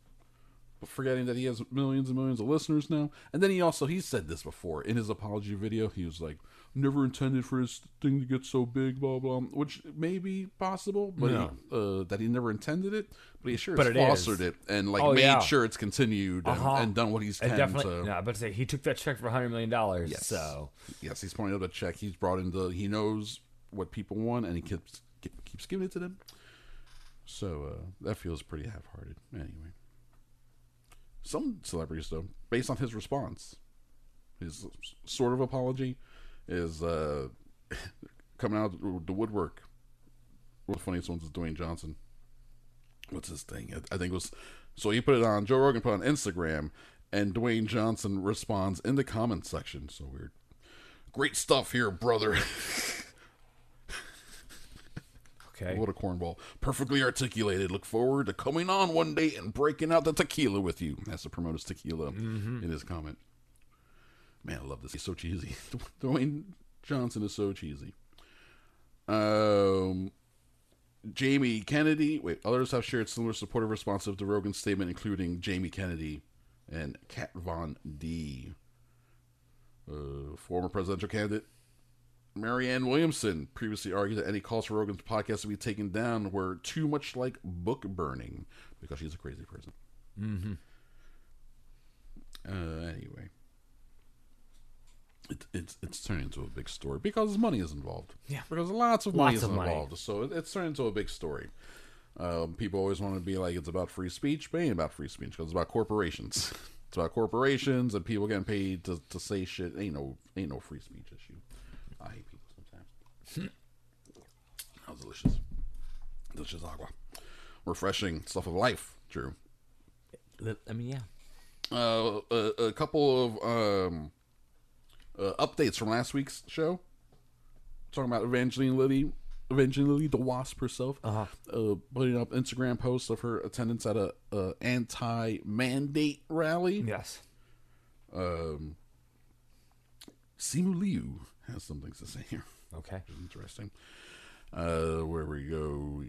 but forgetting that he has millions and millions of listeners now. And then he also he said this before in his apology video. He was like, "Never intended for his thing to get so big, blah blah," which may be possible, but No. he, uh, that he never intended it. But he sure But has it is. fostered it and like Oh, made yeah. sure it's continued and, Uh-huh. and done what he's can. definitely, to, no, I about to say he took that check for hundred million dollars. Yes. So Yes, he's pointing out a check. He's brought in the. He knows what people want, and he keeps keeps giving it to them. So uh, that feels pretty half-hearted. Anyway, some celebrities, though, based on his response, his sort of apology is uh, [laughs] coming out of the woodwork. One of the funniest ones is Dwayne Johnson. What's his thing? I I think it was. So he put it on. Joe Rogan put on Instagram, and Dwayne Johnson responds in the comment section. So weird. Great stuff here, brother. [laughs] okay, what a cornball. Perfectly articulated. Look forward to coming on one day and breaking out the tequila with you. That's to promote his tequila in his comment. Man, I love this. He's so cheesy. [laughs] Dwayne Johnson is so cheesy. Um, Jamie Kennedy. Wait, others have shared similar supportive responses to Rogan's statement, including Jamie Kennedy and Kat Von D. Uh, former presidential candidate Marianne Williamson previously argued that any calls for Rogan's podcast to be taken down were too much like book burning because she's a crazy person. Mm-hmm. Uh, anyway, it, it's it's turned into a big story because money is involved. Yeah. because lots of money Lots is of money. involved. So it, it's turned into a big story. Um, people always want to be like it's about free speech, but it ain't about free speech because it's about corporations. [laughs] it's about corporations and people getting paid to, to say shit. Ain't no ain't no free speech issue. I hate people sometimes. that was delicious. Delicious agua. Refreshing stuff of life, Drew. I mean, yeah. Uh, a, a couple of um, uh, updates from last week's show. Talking about Evangeline Lilly, Evangeline Lilly, the Wasp herself, uh-huh. uh, putting up Instagram posts of her attendance at a, a anti-mandate rally. Yes. Um, Simu Liu has some things to say here. Okay. Interesting. Uh, where we go,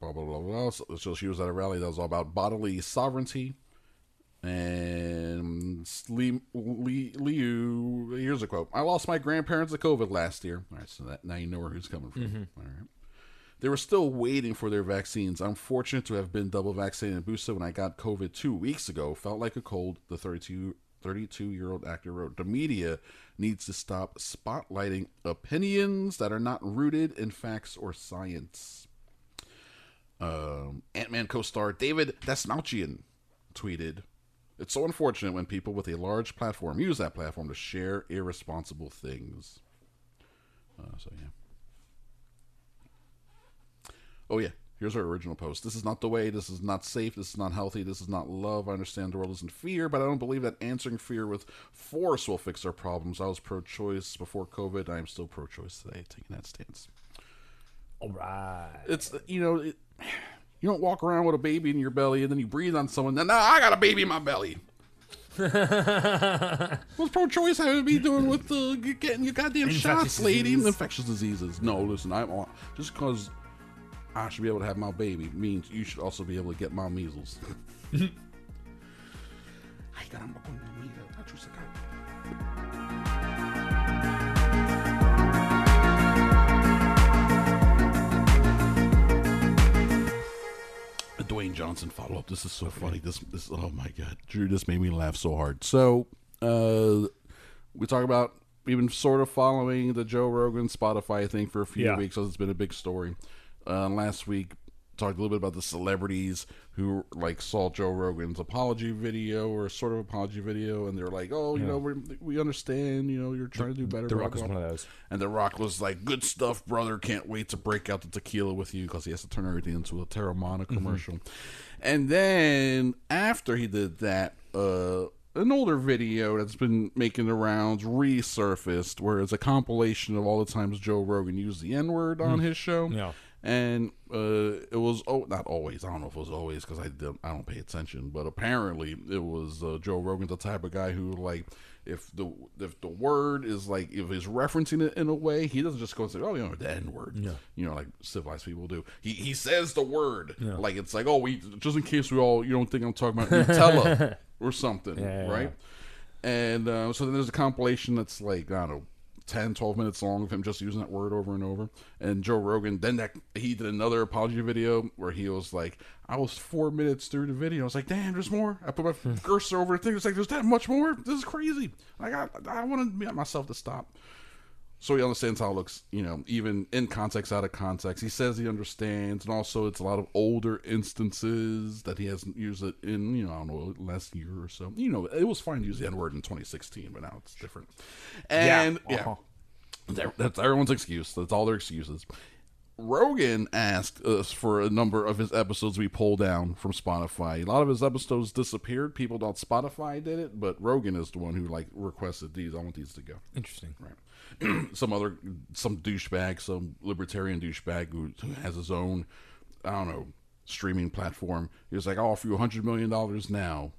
blah blah blah blah. So, so she was at a rally that was all about bodily sovereignty. And Li, Li, Liu, here's a quote: "I lost my grandparents to COVID last year." All right, so that now you know where who's coming from. All right. They were still waiting for their vaccines. I'm fortunate to have been double vaccinated and boosted when I got COVID two weeks ago. Felt like a cold. The 32 32 year old actor wrote, The media needs to stop spotlighting opinions that are not rooted in facts or science. Um, Ant Man co star David Dastmalchian tweeted, It's so unfortunate when people with a large platform use that platform to share irresponsible things. Uh, so, yeah. Oh, yeah. Here's our original post. This is not the way. This is not safe. This is not healthy. This is not love. I understand the world is in fear, but I don't believe that answering fear with force will fix our problems. I was pro choice before COVID. I am still pro choice today, taking that stance. All right. It's, you know, it, you don't walk around with a baby in your belly and then you breathe on someone. Then, nah, I got a baby in my belly. [laughs] What's pro choice have to be doing with uh, getting your goddamn Infectious shots, lady? disease. Infectious diseases. No, listen, I'm just because I should be able to have my baby means you should also be able to get my measles. Ay, caramba, coño, mira, tacho, Dwayne Johnson follow up. This is so funny. This this oh my god, Drew, this made me laugh so hard. So, uh, we talk about we've been sort of following the Joe Rogan Spotify thing for a few Yeah. weeks, so it's been a big story. Uh, last week talked a little bit about the celebrities who like saw Joe Rogan's apology video or sort of apology video, and they're like, "Oh, you know, we we understand. You know, you're trying to do better." The blah, Rock was blah. one of those. And The Rock was like, "Good stuff, brother. Can't wait to break out the tequila with you because he has to turn everything into a Teremana commercial." And then after he did that, uh, an older video that's been making the rounds resurfaced, where it's a compilation of all the times Joe Rogan used the N word on his show. Yeah. And uh, it was oh not always. I don't know if it was always because I did, I don't pay attention, but apparently it was uh, Joe Rogan's the type of guy who like if the if the word is like if he's referencing it in a way, he doesn't just go and say oh you know the N word, Yeah. you know like civilized people do. He he says the word Yeah. like it's like oh we just in case we all you don't think I'm talking about Nutella [laughs] or something, yeah, right? And uh, so then there's a compilation that's like, I don't know, 10, 12 minutes long of him just using that word over and over. And Joe Rogan, then that he did another apology video where he was like, I was four minutes through the video. I was like, damn, there's more. I put my hmm. cursor over the thing. It's like, there's that much more? This is crazy. Like, I, I wanted myself to stop. So he understands how it looks, you know, even in context, out of context. He says he understands, and also it's a lot of older instances that he hasn't used it in, you know, I don't know, last year or so. You know, it was fine to use the N word in 2016, but now it's different. And yeah, Uh-huh. That- that's everyone's excuse. That's all their excuses. Rogan asked us for a number of his episodes we pull down from Spotify. A lot of his episodes disappeared. People thought Spotify did it, but Rogan is the one who like requested these. I want these to go Interesting. right? [clears throat] some other, some douchebag, some libertarian douchebag who, who has his own, I don't know, streaming platform. He was like, "I'll offer you a hundred million dollars now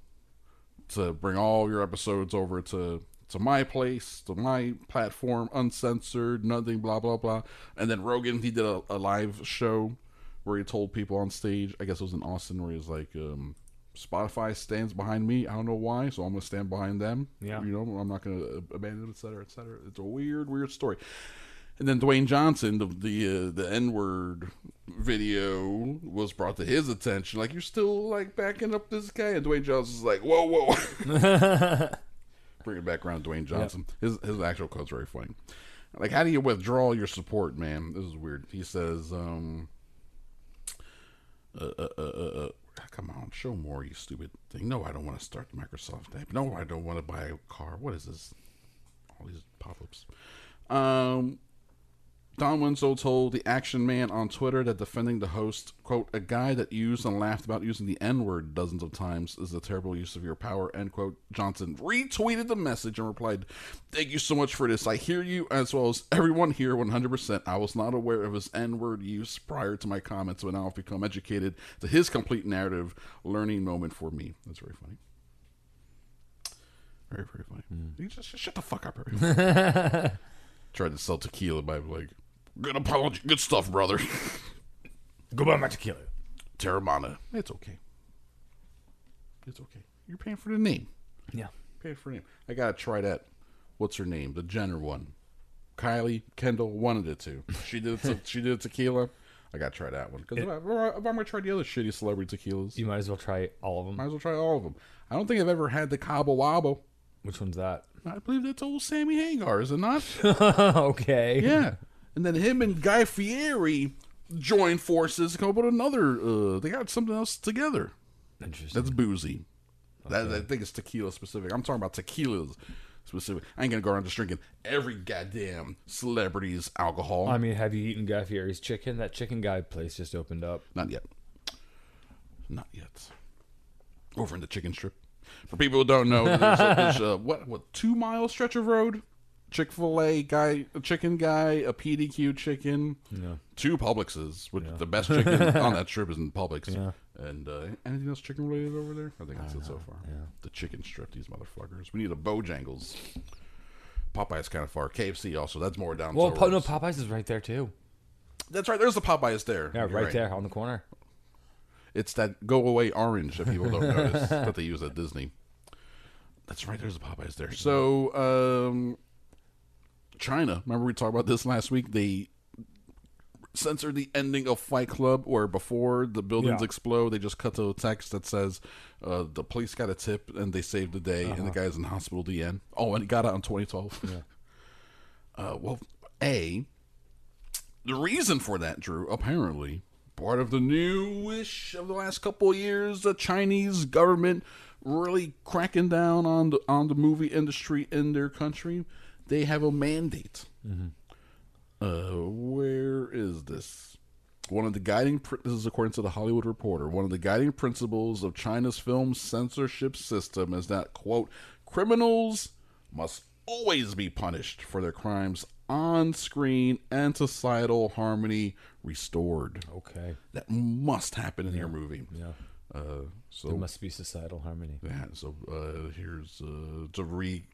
to bring all your episodes over to to my place, to my platform, uncensored, nothing, blah blah blah." And then Rogan, he did a, a live show where he told people on stage. I guess it was in Austin, where he was like. um Spotify stands behind me. I don't know why, so I'm gonna stand behind them. Yeah. you know, I'm not gonna abandon them, et cetera, et cetera. It's a weird, weird story. And then Dwayne Johnson, the the, uh, the N word video was brought to his attention. Like you're still like backing up this guy, and Dwayne Johnson's like, whoa, whoa. [laughs] Bring it back around, Dwayne Johnson. His his actual quote's very funny. Like, how do you withdraw your support, man? This is weird. He says, um, uh, uh, uh, uh, uh, come on, show more, you stupid thing. No, I don't want to start the Microsoft app. No, I don't want to buy a car. What is this? All these pop-ups. Um, Don Winslow told the Action Man on Twitter that defending the host, quote, a guy that used and laughed about using the N word dozens of times is a terrible use of your power, end quote. Johnson retweeted the message and replied, Thank you so much for this. I hear you as well as everyone here 100%. I was not aware of his N word use prior to my comments, but now I've become educated to his complete narrative. Learning moment for me. That's very funny. Very, very funny. Hmm. You just, just shut the fuck up, everyone. [laughs] Tried to sell tequila by like, good apology, good stuff, brother. [laughs] Go buy my tequila. Teremana. It's okay. It's okay. You're paying for the name. Yeah. Paying for the name. I gotta try that. What's her name? The Jenner one. Kylie Kendall. One of the two. She did. Te- [laughs] she did tequila. I gotta try that one because if, I- if I'm gonna try the other shitty celebrity tequilas, You might as well try all of them. might as well try all of them. I don't think I've ever had the Cabo Wabo. Which one's that? I believe that's old Sammy Hagar, is it not? [laughs] okay. Yeah. And then him and Guy Fieri join forces to come up with another. Uh, they got something else together. Interesting. That's boozy. That, I think it's tequila specific. I'm talking about tequilas specific. I ain't gonna go around just drinking every goddamn celebrity's alcohol. I mean, have you eaten Guy Fieri's chicken? That chicken guy place just opened up. Not yet. Not yet. Over in the chicken strip. For people who don't know, there's a, there's a what what two mile stretch of road. Chick Fil A guy, a chicken guy, a PDQ chicken, Yeah. two Publixes. Which the best chicken [laughs] on that strip is in Publix. Yeah. And uh, anything else chicken related over there? I think that's it so far. Yeah. The chicken strip, these motherfuckers. We need a Bojangles. Popeye's kind of far. KFC also. That's more down. Well, Po- no, Popeyes is right there too. that's right. There's the Popeyes there. Yeah, You're right, there on the corner. It's that go away orange that people don't [laughs] notice that they use at Disney. That's right. There's the Popeyes there. So, um, China. Remember we talked about this last week? They censored the ending of Fight Club, where before the buildings Yeah. explode, they just cut to a text that says uh, the police got a tip and they saved the day, and the guy's in hospital. The end. Oh, and he got out in 2012. Yeah. [laughs] Uh, well, a the reason for that, Drew, apparently part of the new wish of the last couple of years, the Chinese government really cracking down on the on the movie industry in their country. They have a mandate. Uh, where is this? One of the guiding this is according to the Hollywood Reporter. One of the guiding principles of China's film censorship system is that quote criminals must always be punished for their crimes on screen and societal harmony restored. Okay. That must happen in your movie. Yeah. Uh, so There must be societal harmony. yeah, so uh, here's uh, to re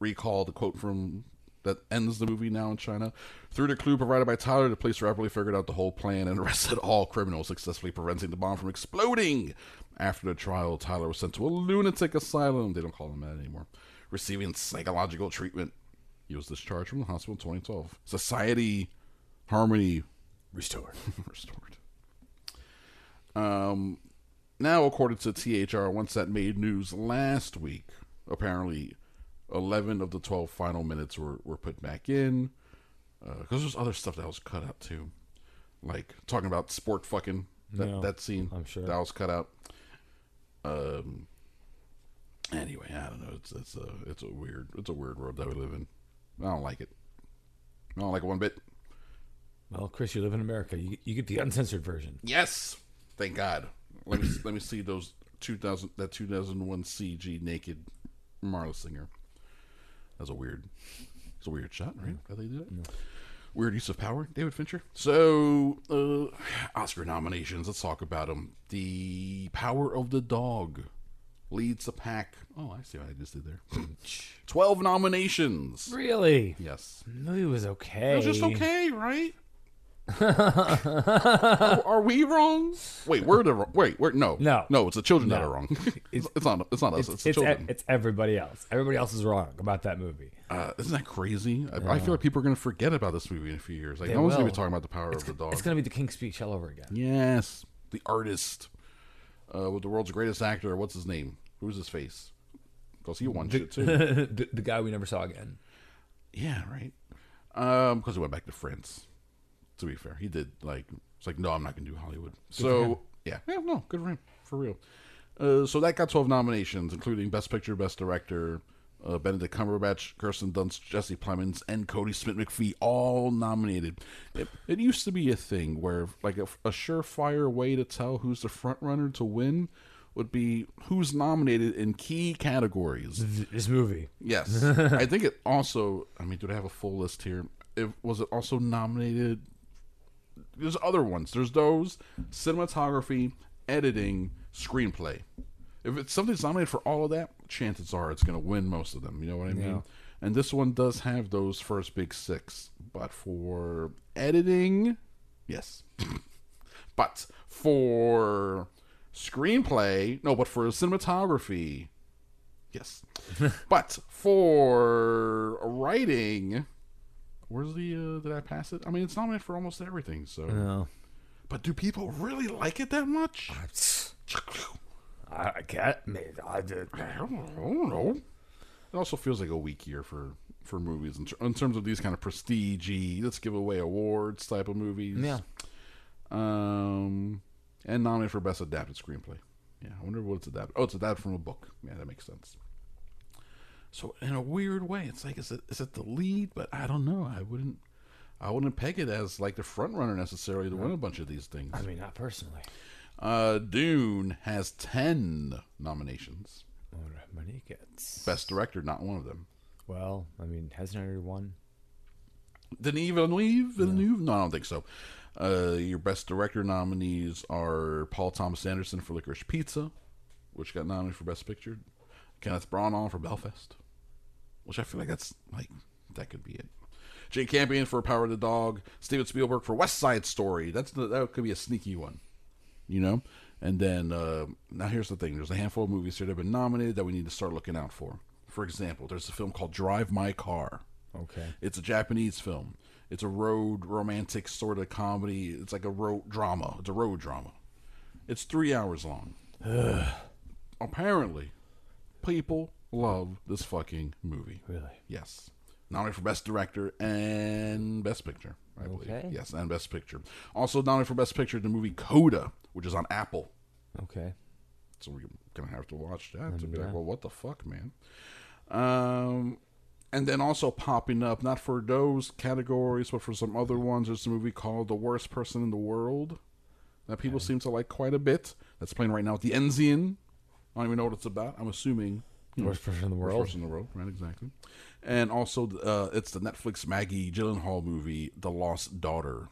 recall the quote from that ends the movie now in China. Through the clue provided by Tyler, the police rapidly figured out the whole plan and [laughs] arrested all criminals, successfully preventing the bomb from exploding. After the trial, Tyler was sent to a lunatic asylum. They don't call him that anymore. Receiving psychological treatment. He was discharged from the hospital in 2012. Society harmony Restored. [laughs] restored. Um, now, according to THR, once that made news last week, apparently 11 of the 12 final minutes were, were put back in. Because there's other stuff that was cut out too. Like talking about sport fucking, that, Yeah, that scene. I'm sure. That was cut out. Um. Anyway, I don't know. It's it's a it's a weird it's a weird world that we live in. I don't like it. I don't like it one bit. Well, Chris, you live in America. You, you get the uncensored version. Yes, thank God. Let me let me see those two thousand that two thousand one CG naked Marla singer. That's a weird. It's a weird shot, right? How they do that? Weird use of power, David Fincher. So, uh, Oscar nominations. Let's talk about them. The Power of the Dog leads the pack. Oh, I see what I just did there. [laughs] Twelve nominations. Really? Yes. The movie was okay. It was just okay, right? Are, are we wrong? Wait, we're the wrong. Wait, we're no, No. no. It's the children that are wrong. [laughs] it's, it's not. It's not us. It's, It's, e- children. it's everybody else. Everybody else is wrong about that movie. uh, isn't that crazy? I, I feel like people are going to forget about this movie in a few years. Like They no one's going to be talking about the power of the dog. It's going to be the King's Speech all over again. yes, the artist uh, with the world's greatest actor. What's his name? Who's his face? Because he won shit too. [laughs] the, the guy we never saw again. Yeah, right. Um, because he went back to France. To be fair, he did like it's like no, I'm not gonna do Hollywood. so yeah, yeah, no, good for him for real. Uh, so that got 12 nominations, including Best Picture, Best Director. Uh, Benedict Cumberbatch, Kirsten Dunst, Jesse Plemons, and Kodi Smit-McPhee all nominated. It, it used to be a thing where, like, a, a surefire way to tell who's the front runner to win would be who's nominated in key categories. This movie. Yes, [laughs] I think it also. I mean, do I have a full list here? It was it also nominated? There's other ones. There's those cinematography, editing, screenplay. If it's something's nominated for all of that, chances are it's going to win most of them. You know what I mean? Yeah. And this one does have those first big six, but for editing, yes. [laughs] but for screenplay, no, but for cinematography, Yes. [laughs] but for writing, where's the uh, did I pass it? I mean, it's nominated for almost everything. So, No. but do people really like it that much? I, [sniffs] I can't. Maybe I did. I don't, I don't know. It also feels like a weak year for for movies in, ter- in terms of these kind of prestige let's give away awards type of movies. Yeah. Um, and nominated for best adapted screenplay. Yeah, I wonder what it's adapted. Oh, it's adapted from a book. Yeah, that makes sense. So in a weird way, it's like is it is it the lead? But I don't know. I wouldn't I wouldn't peg it as like the front runner necessarily to win a bunch of these things. I mean, not personally. Uh, Dune has ten nominations. What money gets. Best director, not one of them. Well, I mean, hasn't already won? Denis Villeneuve? Villeneuve? No, I don't think so. Uh, your best director nominees are Paul Thomas Anderson for Licorice Pizza, which got nominated for Best Picture. Kenneth Branagh for Belfast, which I feel like that's like that could be it. Jane Campion for Power of the Dog. Steven Spielberg for West Side Story. That's the, that could be a sneaky one, you know. And then uh, now here's the thing: there's a handful of movies here that have been nominated that we need to start looking out for. For example, there's a film called Drive My Car. Okay. It's a Japanese film. It's a road romantic sort of comedy. It's like a road drama. It's a road drama. It's three hours long. Apparently, people love this fucking movie. Really? Yes. Nominated for Best Director and Best Picture, I believe. Okay. Yes, and Best Picture. Also nominated for Best Picture, the movie Coda, which is on Apple. Okay. So we're gonna have to watch that to be yeah. like, well, what the fuck, man? Um, and then also popping up, not for those categories, but for some other ones. There's a movie called The Worst Person in the World that people seem to like quite a bit. That's playing right now at the Enzian. I don't even know what it's about. I'm assuming Worst person in the Worst world. person in the world, right? Exactly. And also, uh, it's the Netflix Maggie Gyllenhaal movie, The Lost Daughter.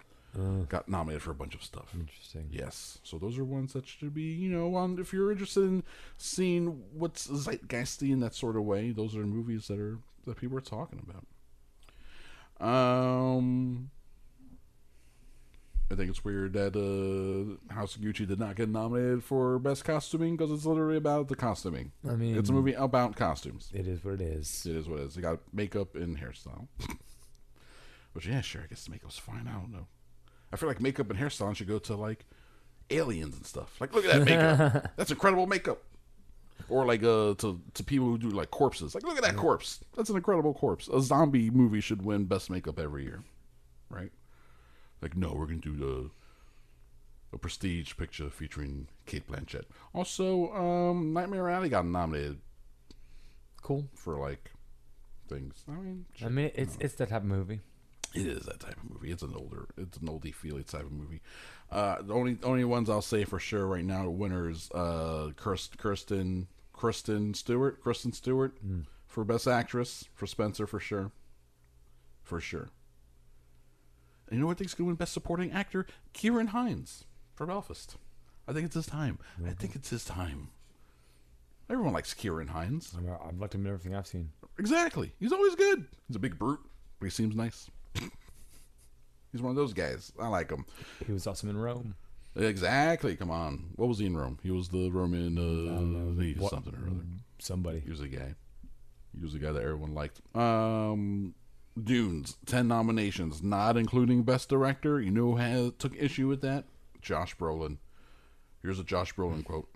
Got nominated for a bunch of stuff. Interesting. Yes. So those are ones that should be, you know, on if you're interested in seeing what's zeitgeisty in that sort of way, those are movies that are that people are talking about. Um I think it's weird that uh, House of Gucci did not get nominated for best costuming because it's literally about the costuming. I mean, It's a movie about costumes. It is what it is. It is what it is. They got makeup and hairstyle. [laughs] Which, yeah, sure, I guess the makeup's fine. I don't know. I feel like makeup and hairstyle should go to like aliens and stuff. Like, look at that makeup. [laughs] That's incredible makeup. Or like uh to to people who do like corpses. Like, look at that corpse. That's an incredible corpse. A zombie movie should win best makeup every year, right? Like, no, we're gonna do the a prestige picture featuring Cate Blanchett. Also, um, Nightmare Alley got nominated Cool. for like things. I mean, I mean, it's it's that type of movie. it is that type of movie. It's an older, it's an oldie feely type of movie. Uh, the only only ones I'll say for sure right now winners. Uh, Kirst, Kirsten Kristen Stewart, Kristen Stewart for best actress for Spencer for sure, for sure. And you know what I think's gonna win best supporting actor? Ciarán Hinds for Belfast. I think it's his time. I think it's his time. Everyone likes Ciarán Hinds. I mean, I've liked him in everything I've seen. Exactly. He's always good. He's a big brute, but he seems nice. [laughs] He's one of those guys. I like him. He was awesome in Rome. Exactly. Come on. What was he in Rome? He was the Roman uh, something or other. Somebody. He was a guy. He was a guy that everyone liked. Um, Dunes, ten nominations, not including Best Director. You know who has, took issue with that? Josh Brolin. Here's a Josh Brolin quote.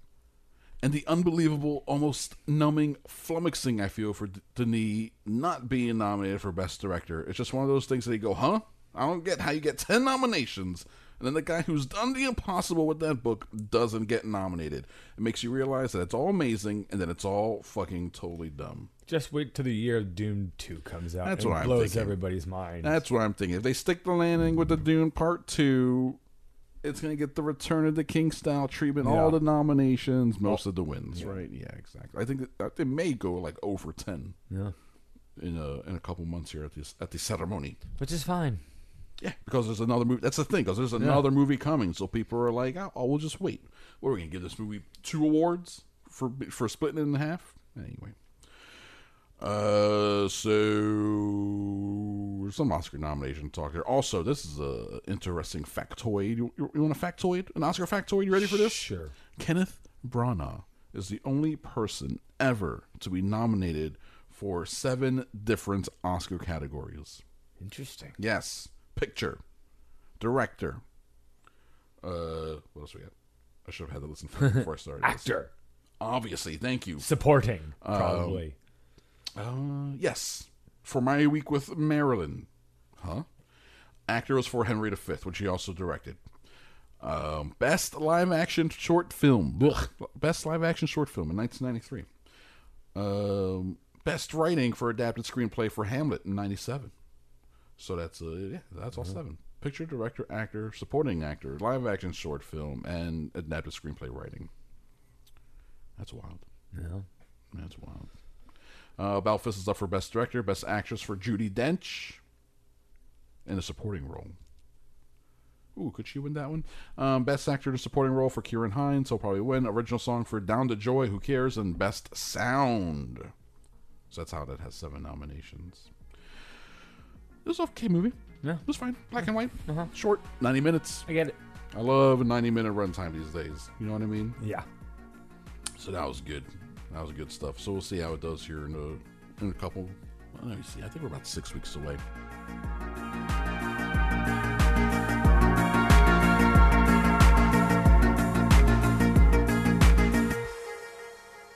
And the unbelievable, almost numbing flummoxing I feel for D- Denis not being nominated for Best Director. It's just one of those things that you go, huh? I don't get how you get 10 nominations, and then the guy who's done the impossible with that book doesn't get nominated. It makes you realize that it's all amazing, and then it's all fucking totally dumb. Just wait till the year Dune Two comes out. That's and what I'm blows thinking. everybody's mind. That's what I'm thinking. If they stick the landing with the Dune Part 2, it's going to get the Return of the King style treatment, all the nominations, most of the wins, right? Yeah, exactly. I think that, it may go like over 10 yeah, in a, in a couple months here at the, at the ceremony. which is fine. Yeah, because there's another movie. That's the thing, because there's another movie coming. So people are like, oh, we'll just wait. What are we going to give this movie two awards for for splitting it in half? Anyway. Uh, so some Oscar nomination talk here. Also, this is a interesting factoid. You, you, you want a factoid? An Oscar factoid? You ready for this? Sure. Kenneth Branagh is the only person ever to be nominated for seven different Oscar categories. Interesting. Yes, picture, director. Uh, what else we got? I should have had to listen [laughs] before I started. this. Actor. Obviously, thank you. Supporting, probably. Uh, yes, for my week with Marilyn, huh? Actor was for Henry V, which he also directed. Um, best live action short film. Ugh. Best live action short film in 1993. Um, best writing for adapted screenplay for Hamlet in 97. So that's uh, yeah, that's all seven. Picture, director, actor, supporting actor, live action short film, and adapted screenplay writing. That's wild. Yeah. That's wild. Uh, Belfast is up for Best Director, Best Actress for Judi Dench in a supporting role. Ooh, could she win that one? Um, best Actor in a supporting role for Ciarán Hinds. He'll probably win. Original song for Down to Joy. Who cares? And Best Sound. So that's how that has seven nominations. It was an okay movie. Yeah. It was fine. Black and white. Uh-huh. Short. 90 minutes. I get it. I love a 90 minute runtime these days. You know what I mean? Yeah. So that was good. That was good stuff. So we'll see how it does here in a in a couple. well, Let me see. I think we're about six weeks away.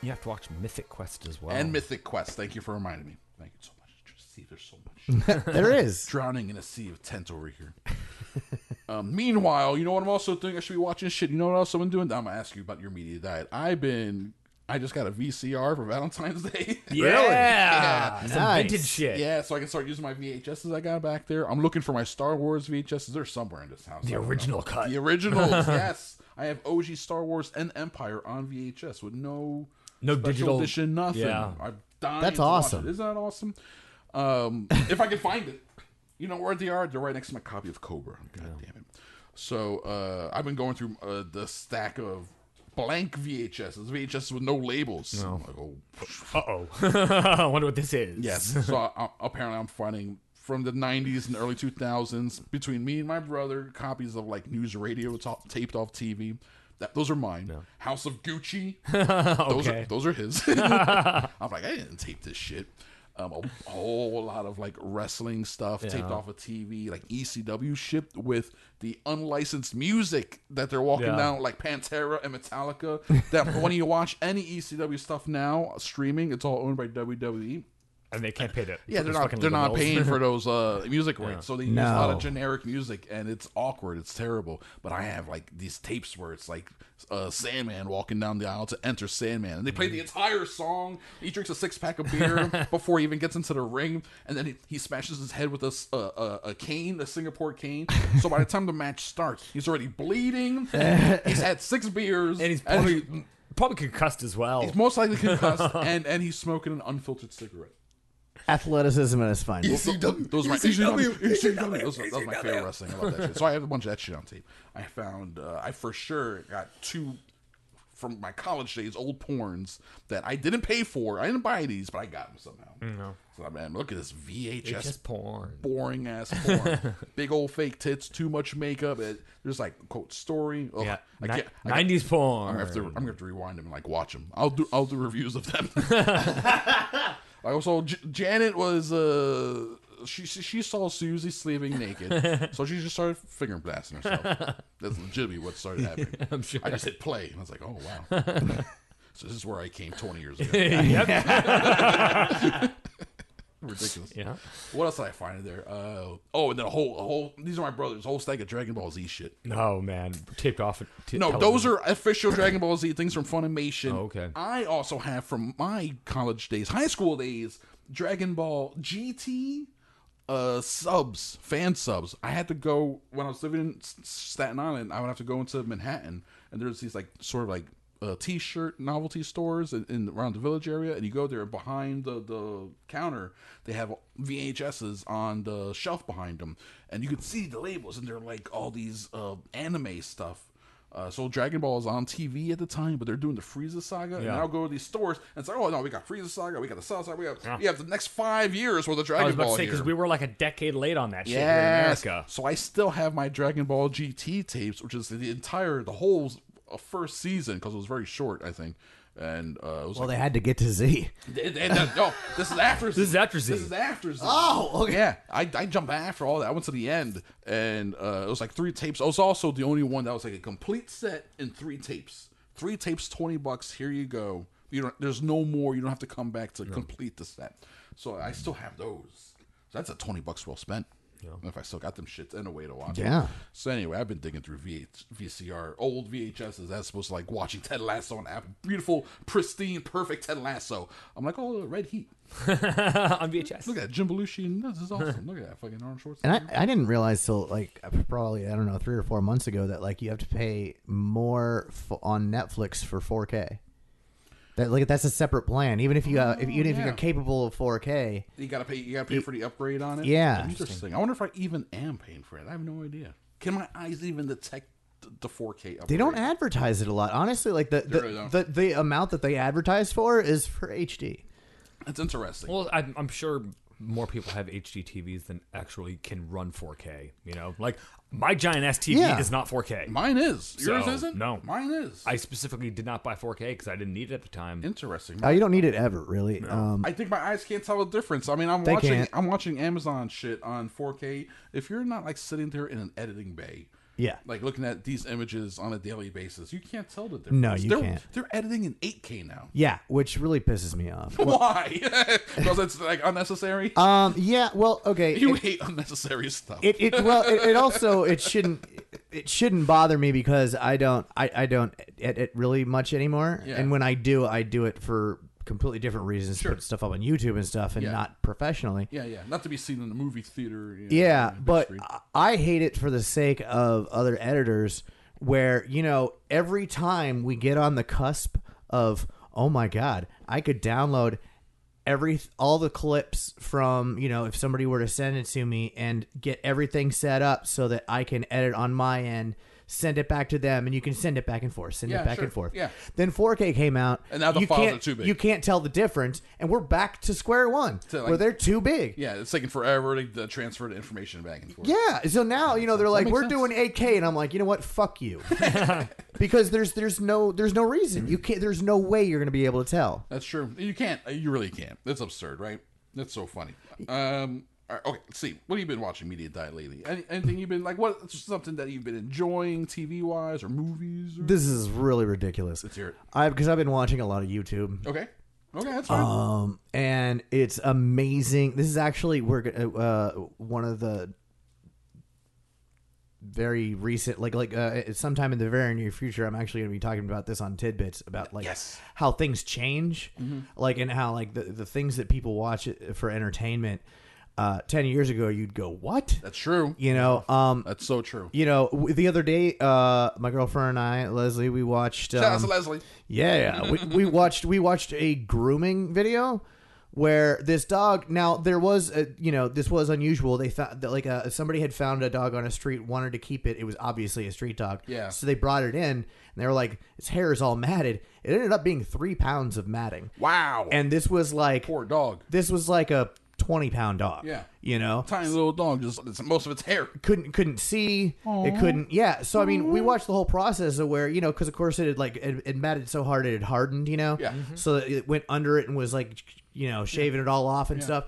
You have to watch Mythic Quest as well. And Mythic Quest. Thank you for reminding me. Thank you so much. Just see, there's so much [laughs] There is. drowning in a sea of tent over here. [laughs] um, meanwhile, you know what I'm also doing? I should be watching shit. You know what else I've been doing? I'm gonna ask you about your media diet. I've been. I just got a VCR for Valentine's [laughs] Day. [laughs] yeah. Some Nice. vintage shit. Yeah, so I can start using my VHSs I got back there. I'm looking for my Star Wars VHSs. They're somewhere in this house. The I don't know. original cut. The originals, [laughs] yes. I have OG Star Wars and Empire on VHS with no No digital- edition, nothing. yeah. I'm dying That's to watch awesome. it. Isn't that awesome? Um, if I can find it, you know where they are. They're right next to my copy of Cobra. God damn it! So uh, I've been going through uh, the stack of blank VHSs, VHSs with no labels. I'm like, oh, Uh oh. [laughs] I wonder what this is. Yes. so I, apparently, I'm finding from the 90s and early 2000s between me and my brother copies of like news radio ta- taped off TV. That those are mine. House of Gucci. [laughs] Those Okay. are those are his. [laughs] I'm like, I didn't tape this shit. Um, a whole lot of like wrestling stuff taped off of TV, like ECW shipped with the unlicensed music that they're walking Yeah. down, like Pantera and Metallica. That [laughs] when you watch any ECW stuff now streaming, it's all owned by WWE. And they can't pay it. Yeah, they're not they're not paying for [laughs] those uh, music rights, so they use a lot of generic music, and it's awkward. It's terrible. But I have like these tapes where it's like uh, Sandman walking down the aisle to enter Sandman, and they play the entire song. He drinks a six pack of beer [laughs] before he even gets into the ring, and then he, he smashes his head with a cane, a Singapore cane. So by the time the match starts, he's already bleeding. [laughs] he's had six beers, and he's probably probably concussed as well. he's most likely concussed, and and he's smoking an unfiltered cigarette. Athleticism at its finest. ECW. Those are my ECW. [laughs] ECW. Those, those are my favorite wrestling. I love that shit. So I have a bunch of that shit on tape. I found. Uh, I for sure got two from my college days, old porns that I didn't pay for. I didn't buy these, but I got them somehow. No. So man, look at this VHS. Porn. Boring ass [laughs] porn, big old fake tits, too much makeup. It, there's like quote story. Ugh, Yeah, I ni- can't. I got- 90s porn. I'm gonna, to, I'm gonna have to rewind them and like watch them. I'll do I'll do reviews of them. [laughs] I also J- Janet was uh she she she saw Susie sleeping naked, so she just started finger blasting herself. [laughs] That's legitimately what started happening. I'm sure. I just hit play and I was like, oh wow. [laughs] so this is where I came 20 years ago. [laughs] yep. Ridiculous. [laughs] Yeah. What else did I find in there? Uh, oh, and then a whole a whole. These are my brothers. A whole stack of Dragon Ball Z shit. No, man. Taped off. T- No, television. those are official Dragon Ball Z things from Funimation. Oh, okay. I also have from my college days, high school days, Dragon Ball GT uh subs, fan subs. I had to go when I was living in Staten Island. I would have to go into Manhattan, and there's these like sort of like uh, t-shirt novelty stores in, in around the village area, and you go there behind the the counter. They have VHSs on the shelf behind them, and you can see the labels, and they're like all these uh, anime stuff. Uh, so Dragon Ball is on TV at the time, but they're doing the Frieza saga, and I'll go to these stores and it's like, oh no, we got Frieza saga, we got the Cell saga, we got we have the next five years worth of I Dragon was about Ball because we were like a decade late on that shit here in Yes. America. So I still have my Dragon Ball GT tapes, which is the entire, the whole uh, first season because it was very short, I think. And uh, it was Well, like, they had to get to Z. and- and- and- no, this is after. This is after Z. This is after Z. Oh, okay. Yeah, I, I jumped after all that. I went to the end, and uh, it was like three tapes. I was also the only one that was like a complete set in three tapes. Three tapes, twenty bucks. Here you go. You don't. There's no more. You don't have to come back to complete the set. So I still have those. So that's a twenty bucks well spent. If I still got them shits and a way to watch it. Yeah. So anyway, I've been digging through v- VCR, old VHSs as opposed to like watching Ted Lasso on app. Beautiful, pristine, perfect Ted Lasso. I'm like, oh, Red Heat. [laughs] on VHS. Look at that, Jim Belushi. This is awesome. Look at that fucking Arnold Schwarzenegger. And I, I didn't realize till like probably I don't know three or four months ago that like you have to pay more f- on Netflix for 4K. That like that's a separate plan. Even if you uh, if, even if yeah. you're capable of 4K, You gotta pay. You gotta pay for the upgrade on it. Yeah. interesting. I wonder if I even am paying for it. I have no idea. Can my eyes even detect the, the 4K upgrade? they don't advertise it a lot. Honestly, like the the, really don't. the, the amount that they advertise for is for HD. That's interesting. Well, I'm, I'm sure more people have HD TVs than actually can run 4K. You know, like my giant ass TV Yeah. is not 4K. Mine is. Yours So, isn't. no. mine is. I specifically did not buy 4K because I didn't need it at the time. interesting. Oh, you don't need it ever, really. Um, I think my eyes can't tell the difference. I mean, I'm They watching. can't. I'm watching Amazon shit on 4K. If you're not like sitting there in an editing bay, yeah. like looking at these images on a daily basis, you can't tell the difference. No, you they're, can't. They're editing in 8K now. Yeah, which really pisses me off. [laughs] Why? [laughs] because it's like unnecessary. Um, yeah, well, okay. you it- hate unnecessary stuff. it, it well it, it also it shouldn't it shouldn't bother me because I don't I, I don't edit really much anymore Yeah. and when I do I do it for completely different reasons Sure. put stuff up on YouTube and stuff and Yeah. not professionally Yeah, yeah. Not to be seen in the movie theater. you know, yeah but screen. I hate it for the sake of other editors where you know every time we get on the cusp of oh my god, I could download every all the clips from you know if somebody were to send it to me and get everything set up so that I can edit on my end. Send it back to them, and you can send it back and forth. Send Yeah, it back sure. and forth. Yeah. Then 4K came out, And now the you files can't- are too big. You can't tell the difference, and we're back to square one, To, like- where they're too big. Yeah, it's taking forever to, to transfer the information back and forth. Yeah. So now you know they're like we're sense. doing 8K, and I'm like, you know what? Fuck you, [laughs] because there's there's no there's no reason you can't. There's no way you're gonna be able to tell. That's true. You can't. You really can't. That's absurd, right? That's so funny. Um. All right, okay. Let's see. What have you been watching media diet lately? Any, anything you've been like? What something that you've been enjoying TV wise or movies? Or... This is really ridiculous. Let's hear it. I because I've been watching a lot of YouTube. Okay. Okay, that's fine. Um, and it's amazing. This is actually we're uh one of the very recent like like uh, sometime in the very near future i'm actually going to be talking about this on tidbits about like Yes. how things change like and how like the, the things that people watch for entertainment uh 10 years ago you'd go what that's true. you know um That's so true. you know w- the other day uh my girlfriend and i leslie we watched Shout out to um, Leslie. yeah, yeah. [laughs] we, we watched we watched a grooming video where this dog. Now there was a you know this was unusual. They found that like uh somebody had found a dog on a street, wanted to keep it. It was obviously a street dog. Yeah. So they brought it in, and they were like, its hair is all matted. It ended up being three pounds of matting, Wow. and this was like poor dog. this was like a twenty pound dog. Yeah. You know, Tiny little dog. Just it's most of its hair. couldn't couldn't see it couldn't yeah so i mean we watched the whole process of where you know because of course it had like it, it matted so hard it had hardened you know Yeah. Mhm. so it went under it and was like you know shaving it all off and stuff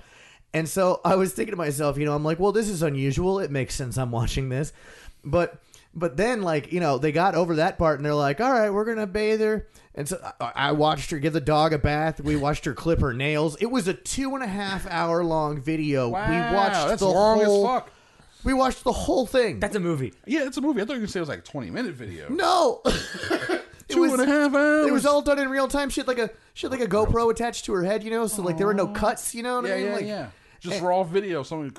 and so i was thinking to myself you know i'm like well this is unusual it makes sense i'm watching this but but then like you know they got over that part and they're like all right we're gonna bathe her and so I, I watched her give the dog a bath we watched her clip her nails it was a two and a half hour long video Wow. we watched that's the long whole as fuck. we watched the whole thing. That's a movie. Yeah, it's a movie. I thought you were gonna say it was like a twenty minute video. no. [laughs] Two was- and a half hours. It was all done in real time. She had like a she had like a GoPro attached to her head, you know, so like there were no cuts, you know what Yeah, I mean? yeah, like, yeah. Just eh. raw video. of Someone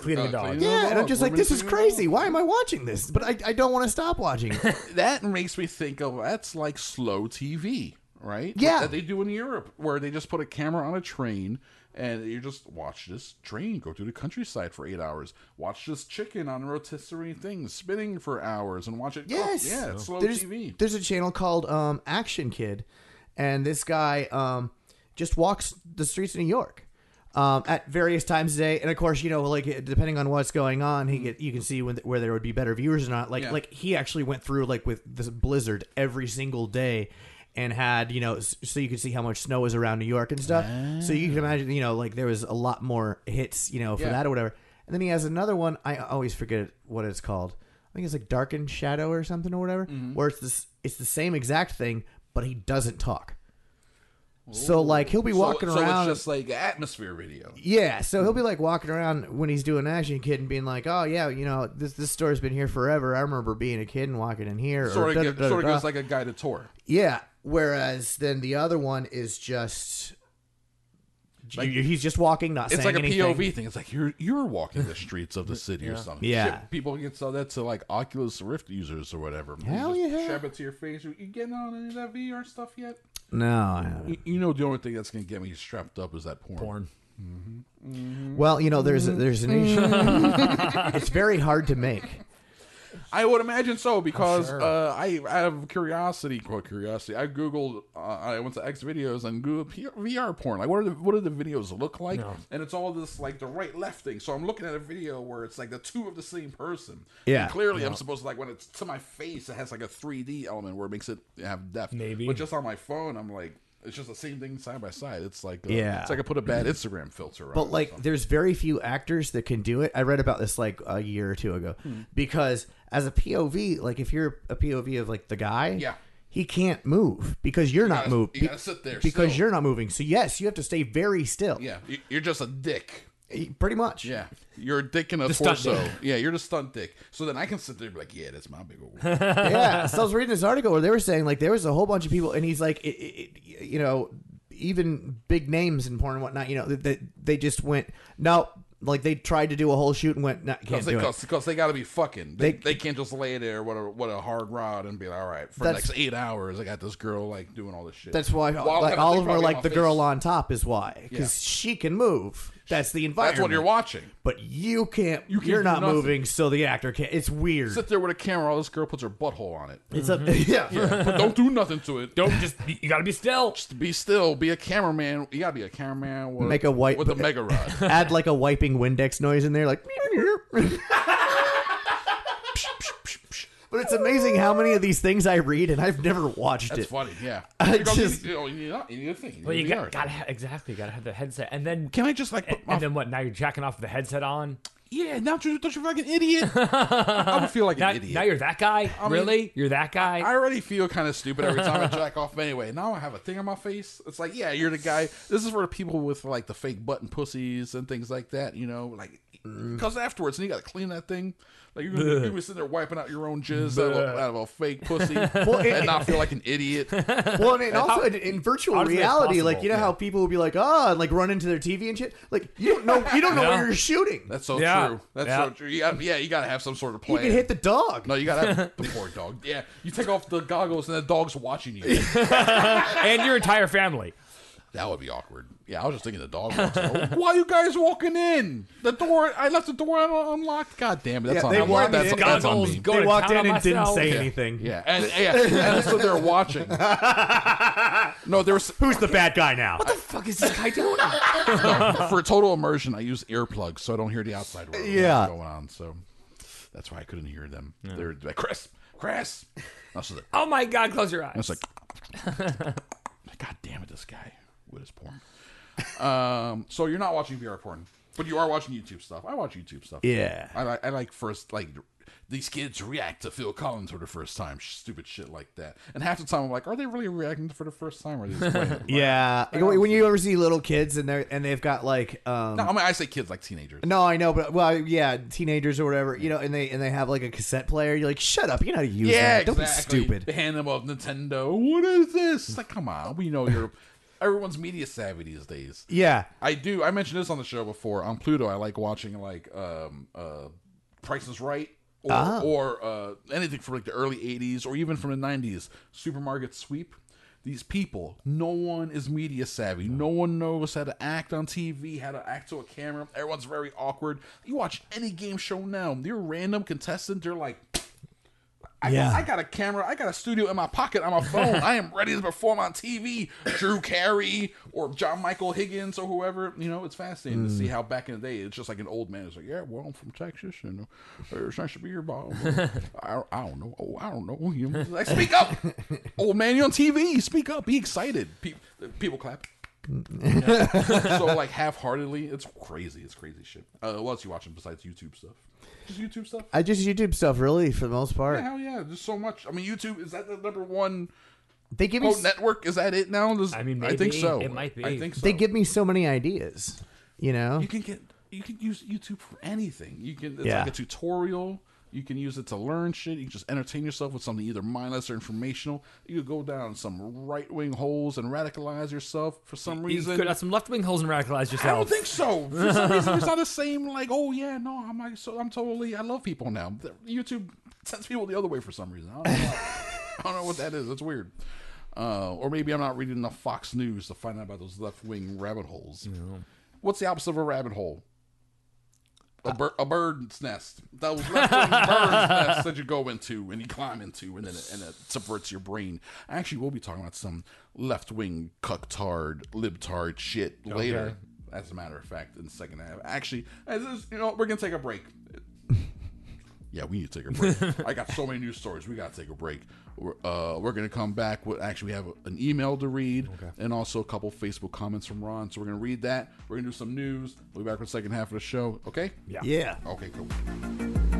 Cleaning a dog. cleaning Yeah, the and I'm dog, just like, grooming this is the dog. crazy. Why am I watching this? But I, I don't want to stop watching. it. [laughs] That makes me think of that's like slow TV, right? Yeah. that they do in Europe, where they just put a camera on a train and you just watch this train go through the countryside for eight hours. Watch this chicken on a rotisserie thing spinning for hours, and watch it. cook. Yes. yeah, it's slow there's, TV. There's a channel called um, Action Kid, and this guy um, just walks the streets of New York. Um, at various times a day, and of course, you know, like depending on what's going on, he get you can see when, where there would be better viewers or not. Like, Yeah. like he actually went through like with this blizzard every single day, and had you know, s- so you could see how much snow was around New York and stuff. So you can imagine, you know, like there was a lot more hits, you know, for Yeah. that or whatever. And then he has another one. I always forget what it's called. I think it's like Darkened Shadow or something or whatever, Mm-hmm. where it's this it's the same exact thing, but he doesn't talk. So like he'll be walking so, around. So it's just like atmosphere video. yeah, so he'll be like walking around when he's doing Action Kid and being like, "Oh yeah, you know this this store's been here forever. I remember being a kid and walking in here." Sort of, da- da- da- sort of gives like a guided tour. yeah. Whereas then the other one is just Like- he's just walking, not It's saying like a anything. POV thing. It's like you're you're walking the streets of the [laughs] city or something. Yeah. Shit, people can sell that to like Oculus Rift users or whatever. You Hell yeah. Shove it to your face. You getting on any of that VR stuff yet? No, I haven't. You, you know the only thing that's gonna get me strapped up is that porn. Porn. Mm-hmm. Well, you know, there's there's an issue. Mm-hmm. [laughs] it's very hard to make. I would imagine so because sure. uh, I out of curiosity, quote curiosity, I googled. Uh, I went to X videos and Google P- VR porn. Like, what are the what do the videos look like? No. And it's all this like the right left thing. So I'm looking at a video where it's like the two of the same person. Yeah. And clearly, I'm supposed to like when it's to my face, it has like a 3D element where it makes it have depth. Maybe. But just on my phone, I'm like. It's just the same thing side by side. It's like uh, Yeah. It's like I put a bad Instagram filter on. But like, there's very few actors that can do it. I read about this like a year or two ago Hmm. because as a POV, like if you're a POV of like the guy, Yeah. he can't move because you're not gotta- moving. you gotta sit there because still. you're not moving. So yes, you have to stay very still. yeah, you're just a dick. Pretty much. Yeah, you're a dick in a stunt torso. Yeah, you're the stunt dick. So then I can sit there and be like, yeah, that's my big old. [laughs] yeah. So I was reading this article where they were saying like there was a whole bunch of people, and he's like, it, it, it- you know, even big names in porn and whatnot. You know, that they, they just went. Now, like they tried to do a whole shoot and went, nah, can't Because they, do it. cause, 'cause they got to be fucking. They, They- they can't just lay there with a, with a hard rod and be like, all right, for the next eight hours, I got this girl like doing all this shit. That's why While like, having all of them are like the my girl on top is why because she can move. That's the environment. That's what you're watching. But you can't. You can't You are not nothing. moving, so the actor can't. It's weird. Sit there with a camera while this girl puts her butthole on it. It's a mm-hmm. [laughs] yeah. but don't do nothing to it. Don't just you got to be still. Just be still. Be a cameraman. You gotta be a cameraman. With, Make a white- with a mega rod. [laughs] Add like a wiping Windex noise in there, like. [laughs] but it's amazing how many of these things I read and I've never watched That's it. funny. Yeah. [laughs] I Because oh, just- you, oh, you, know, you, need, you need a thing. Well, you a got, VR. gotta ha- exactly gotta have the headset, and then Can I just like put and, my and then what? Now you're jacking off with the headset on. yeah? Now don't you, don't you feel like an idiot? [laughs] I would feel like Now, an idiot. now you're that guy. mean, really? You're that guy. I already feel kind of stupid every time I jack off. Anyway, now I have a thing on my face. It's like, yeah, you're the guy. This is for the people with like the fake button pussies and things like that. You know, like Mm. because afterwards, and you got to clean that thing. Like you're gonna, you're gonna be sitting there wiping out your own jizz out of, a, out of a fake pussy [laughs] it- and not feel like an idiot. [laughs] Well, and, and also in, in virtual how that reality, like possible? you know how people will be like, oh, and like run into their TV and shit. Like you don't know, you don't know Yeah. where you're shooting. That's so Yeah. true. That's Yeah. so true. You got, yeah, you got to have some sort of plan. you plan. can hit the dog. no, you got to have [laughs] the poor dog. Yeah, you take off the goggles and the dog's watching you. and your entire family. That would be awkward. Yeah, I was just thinking the dog. Walks in. [laughs] Why are you guys walking in? The door. I left the door unlocked. God damn it! That's Yeah, on they me. walked That's, in- that's on goggles, me. go they to walked in on and didn't say Yeah. anything. Yeah, and yeah, and so they're watching. [laughs] No, there was Who's the bad guy now? What the fuck is this guy doing? [laughs] for total immersion. I use earplugs so I don't hear the outside world Yeah. going on. So that's why I couldn't hear them. They're like Chris, Chris. Like, oh my god! Close your eyes. I was like, God damn it, this guy with his porn. Um, so you're not watching VR porn, but you are watching YouTube stuff. I watch YouTube stuff. Yeah. I like I like first like these kids react to Phil Collins for the first time, stupid shit like that. And half the time I'm like, are they really reacting for the first time, or are they just playing? [laughs] Yeah, Like, when when you ever see little kids and they're and they've got like um No, I mean I say kids like teenagers. no, I know, but well, yeah, teenagers or whatever, you know, and they and they have like a cassette player. You're like, shut up, you know how to use Yeah, that. Don't exactly. be stupid. They hand them a Nintendo. What is this? It's like, come on, we know you're. Everyone's media savvy these days. Yeah, I do. I mentioned this on the show before. On Pluto, I like watching like um, uh, Price is Right or, Ah. or uh, anything from like the early '80s or even from the '90s. Supermarket Sweep. These people, no one is media savvy. No one knows how to act on TV, how to act to a camera. Everyone's very awkward. You watch any game show now, they're random contestant. They're like, I, Yeah. got, I got a camera, I got a studio in my pocket on my phone. [laughs] I am ready to perform on TV. Drew Carey or John Michael Higgins or whoever. You know, it's fascinating to see mm. how back in the day it's just like an old man. is like, yeah, well, I'm from Texas and it's nice to be here, Bob. [laughs] I, I don't know. Oh, I don't know. Know, like, speak up, [laughs] old man. You're on TV. Speak up. Be excited. People, people clap. Yeah. [laughs] so like half-heartedly, it's crazy. It's crazy shit. Uh, what else you watching besides YouTube stuff? Just YouTube stuff. I just YouTube stuff really for the most part. Yeah, hell yeah, there's so much. I mean, YouTube is that the number one They give me quote network? Is that it now? Does- I mean, I think so. It might be. I think so. they give me so many ideas. You know, you can get you can use YouTube for anything. You can it's Yeah. like a tutorial. You can use it to learn shit. You can just entertain yourself with something either mindless or informational. You could go down some right wing holes and radicalize yourself for some You reason. could have some left wing holes and radicalize yourself. I don't think so. For some [laughs] reason, it's not the same. Like, oh yeah, no, I'm like, so I'm totally. I love people now. YouTube sends people the other way for some reason. I don't know. [laughs] I don't know what that is. It's weird. Uh, or maybe I'm not reading enough Fox News to find out about those left wing rabbit holes. What's the opposite of a rabbit hole? A, bir- a bird's nest. Those left wing bird's nest that you go into and you climb into, and then it, and it subverts your brain. Actually, we'll be talking about some left wing cucktard, libtard shit later. As a matter of fact, in the second half. Actually, as is, you know, we're gonna take a break. Yeah, we need to take a break. [laughs] I got so many news stories. We got to take a break. We're, uh, we're going to come back with actually, we have an email to read and also a couple Facebook comments from Ron. So we're going to read that. We're going to do some news. We'll be back for the second half of the show. Okay? Yeah. yeah. Okay, cool.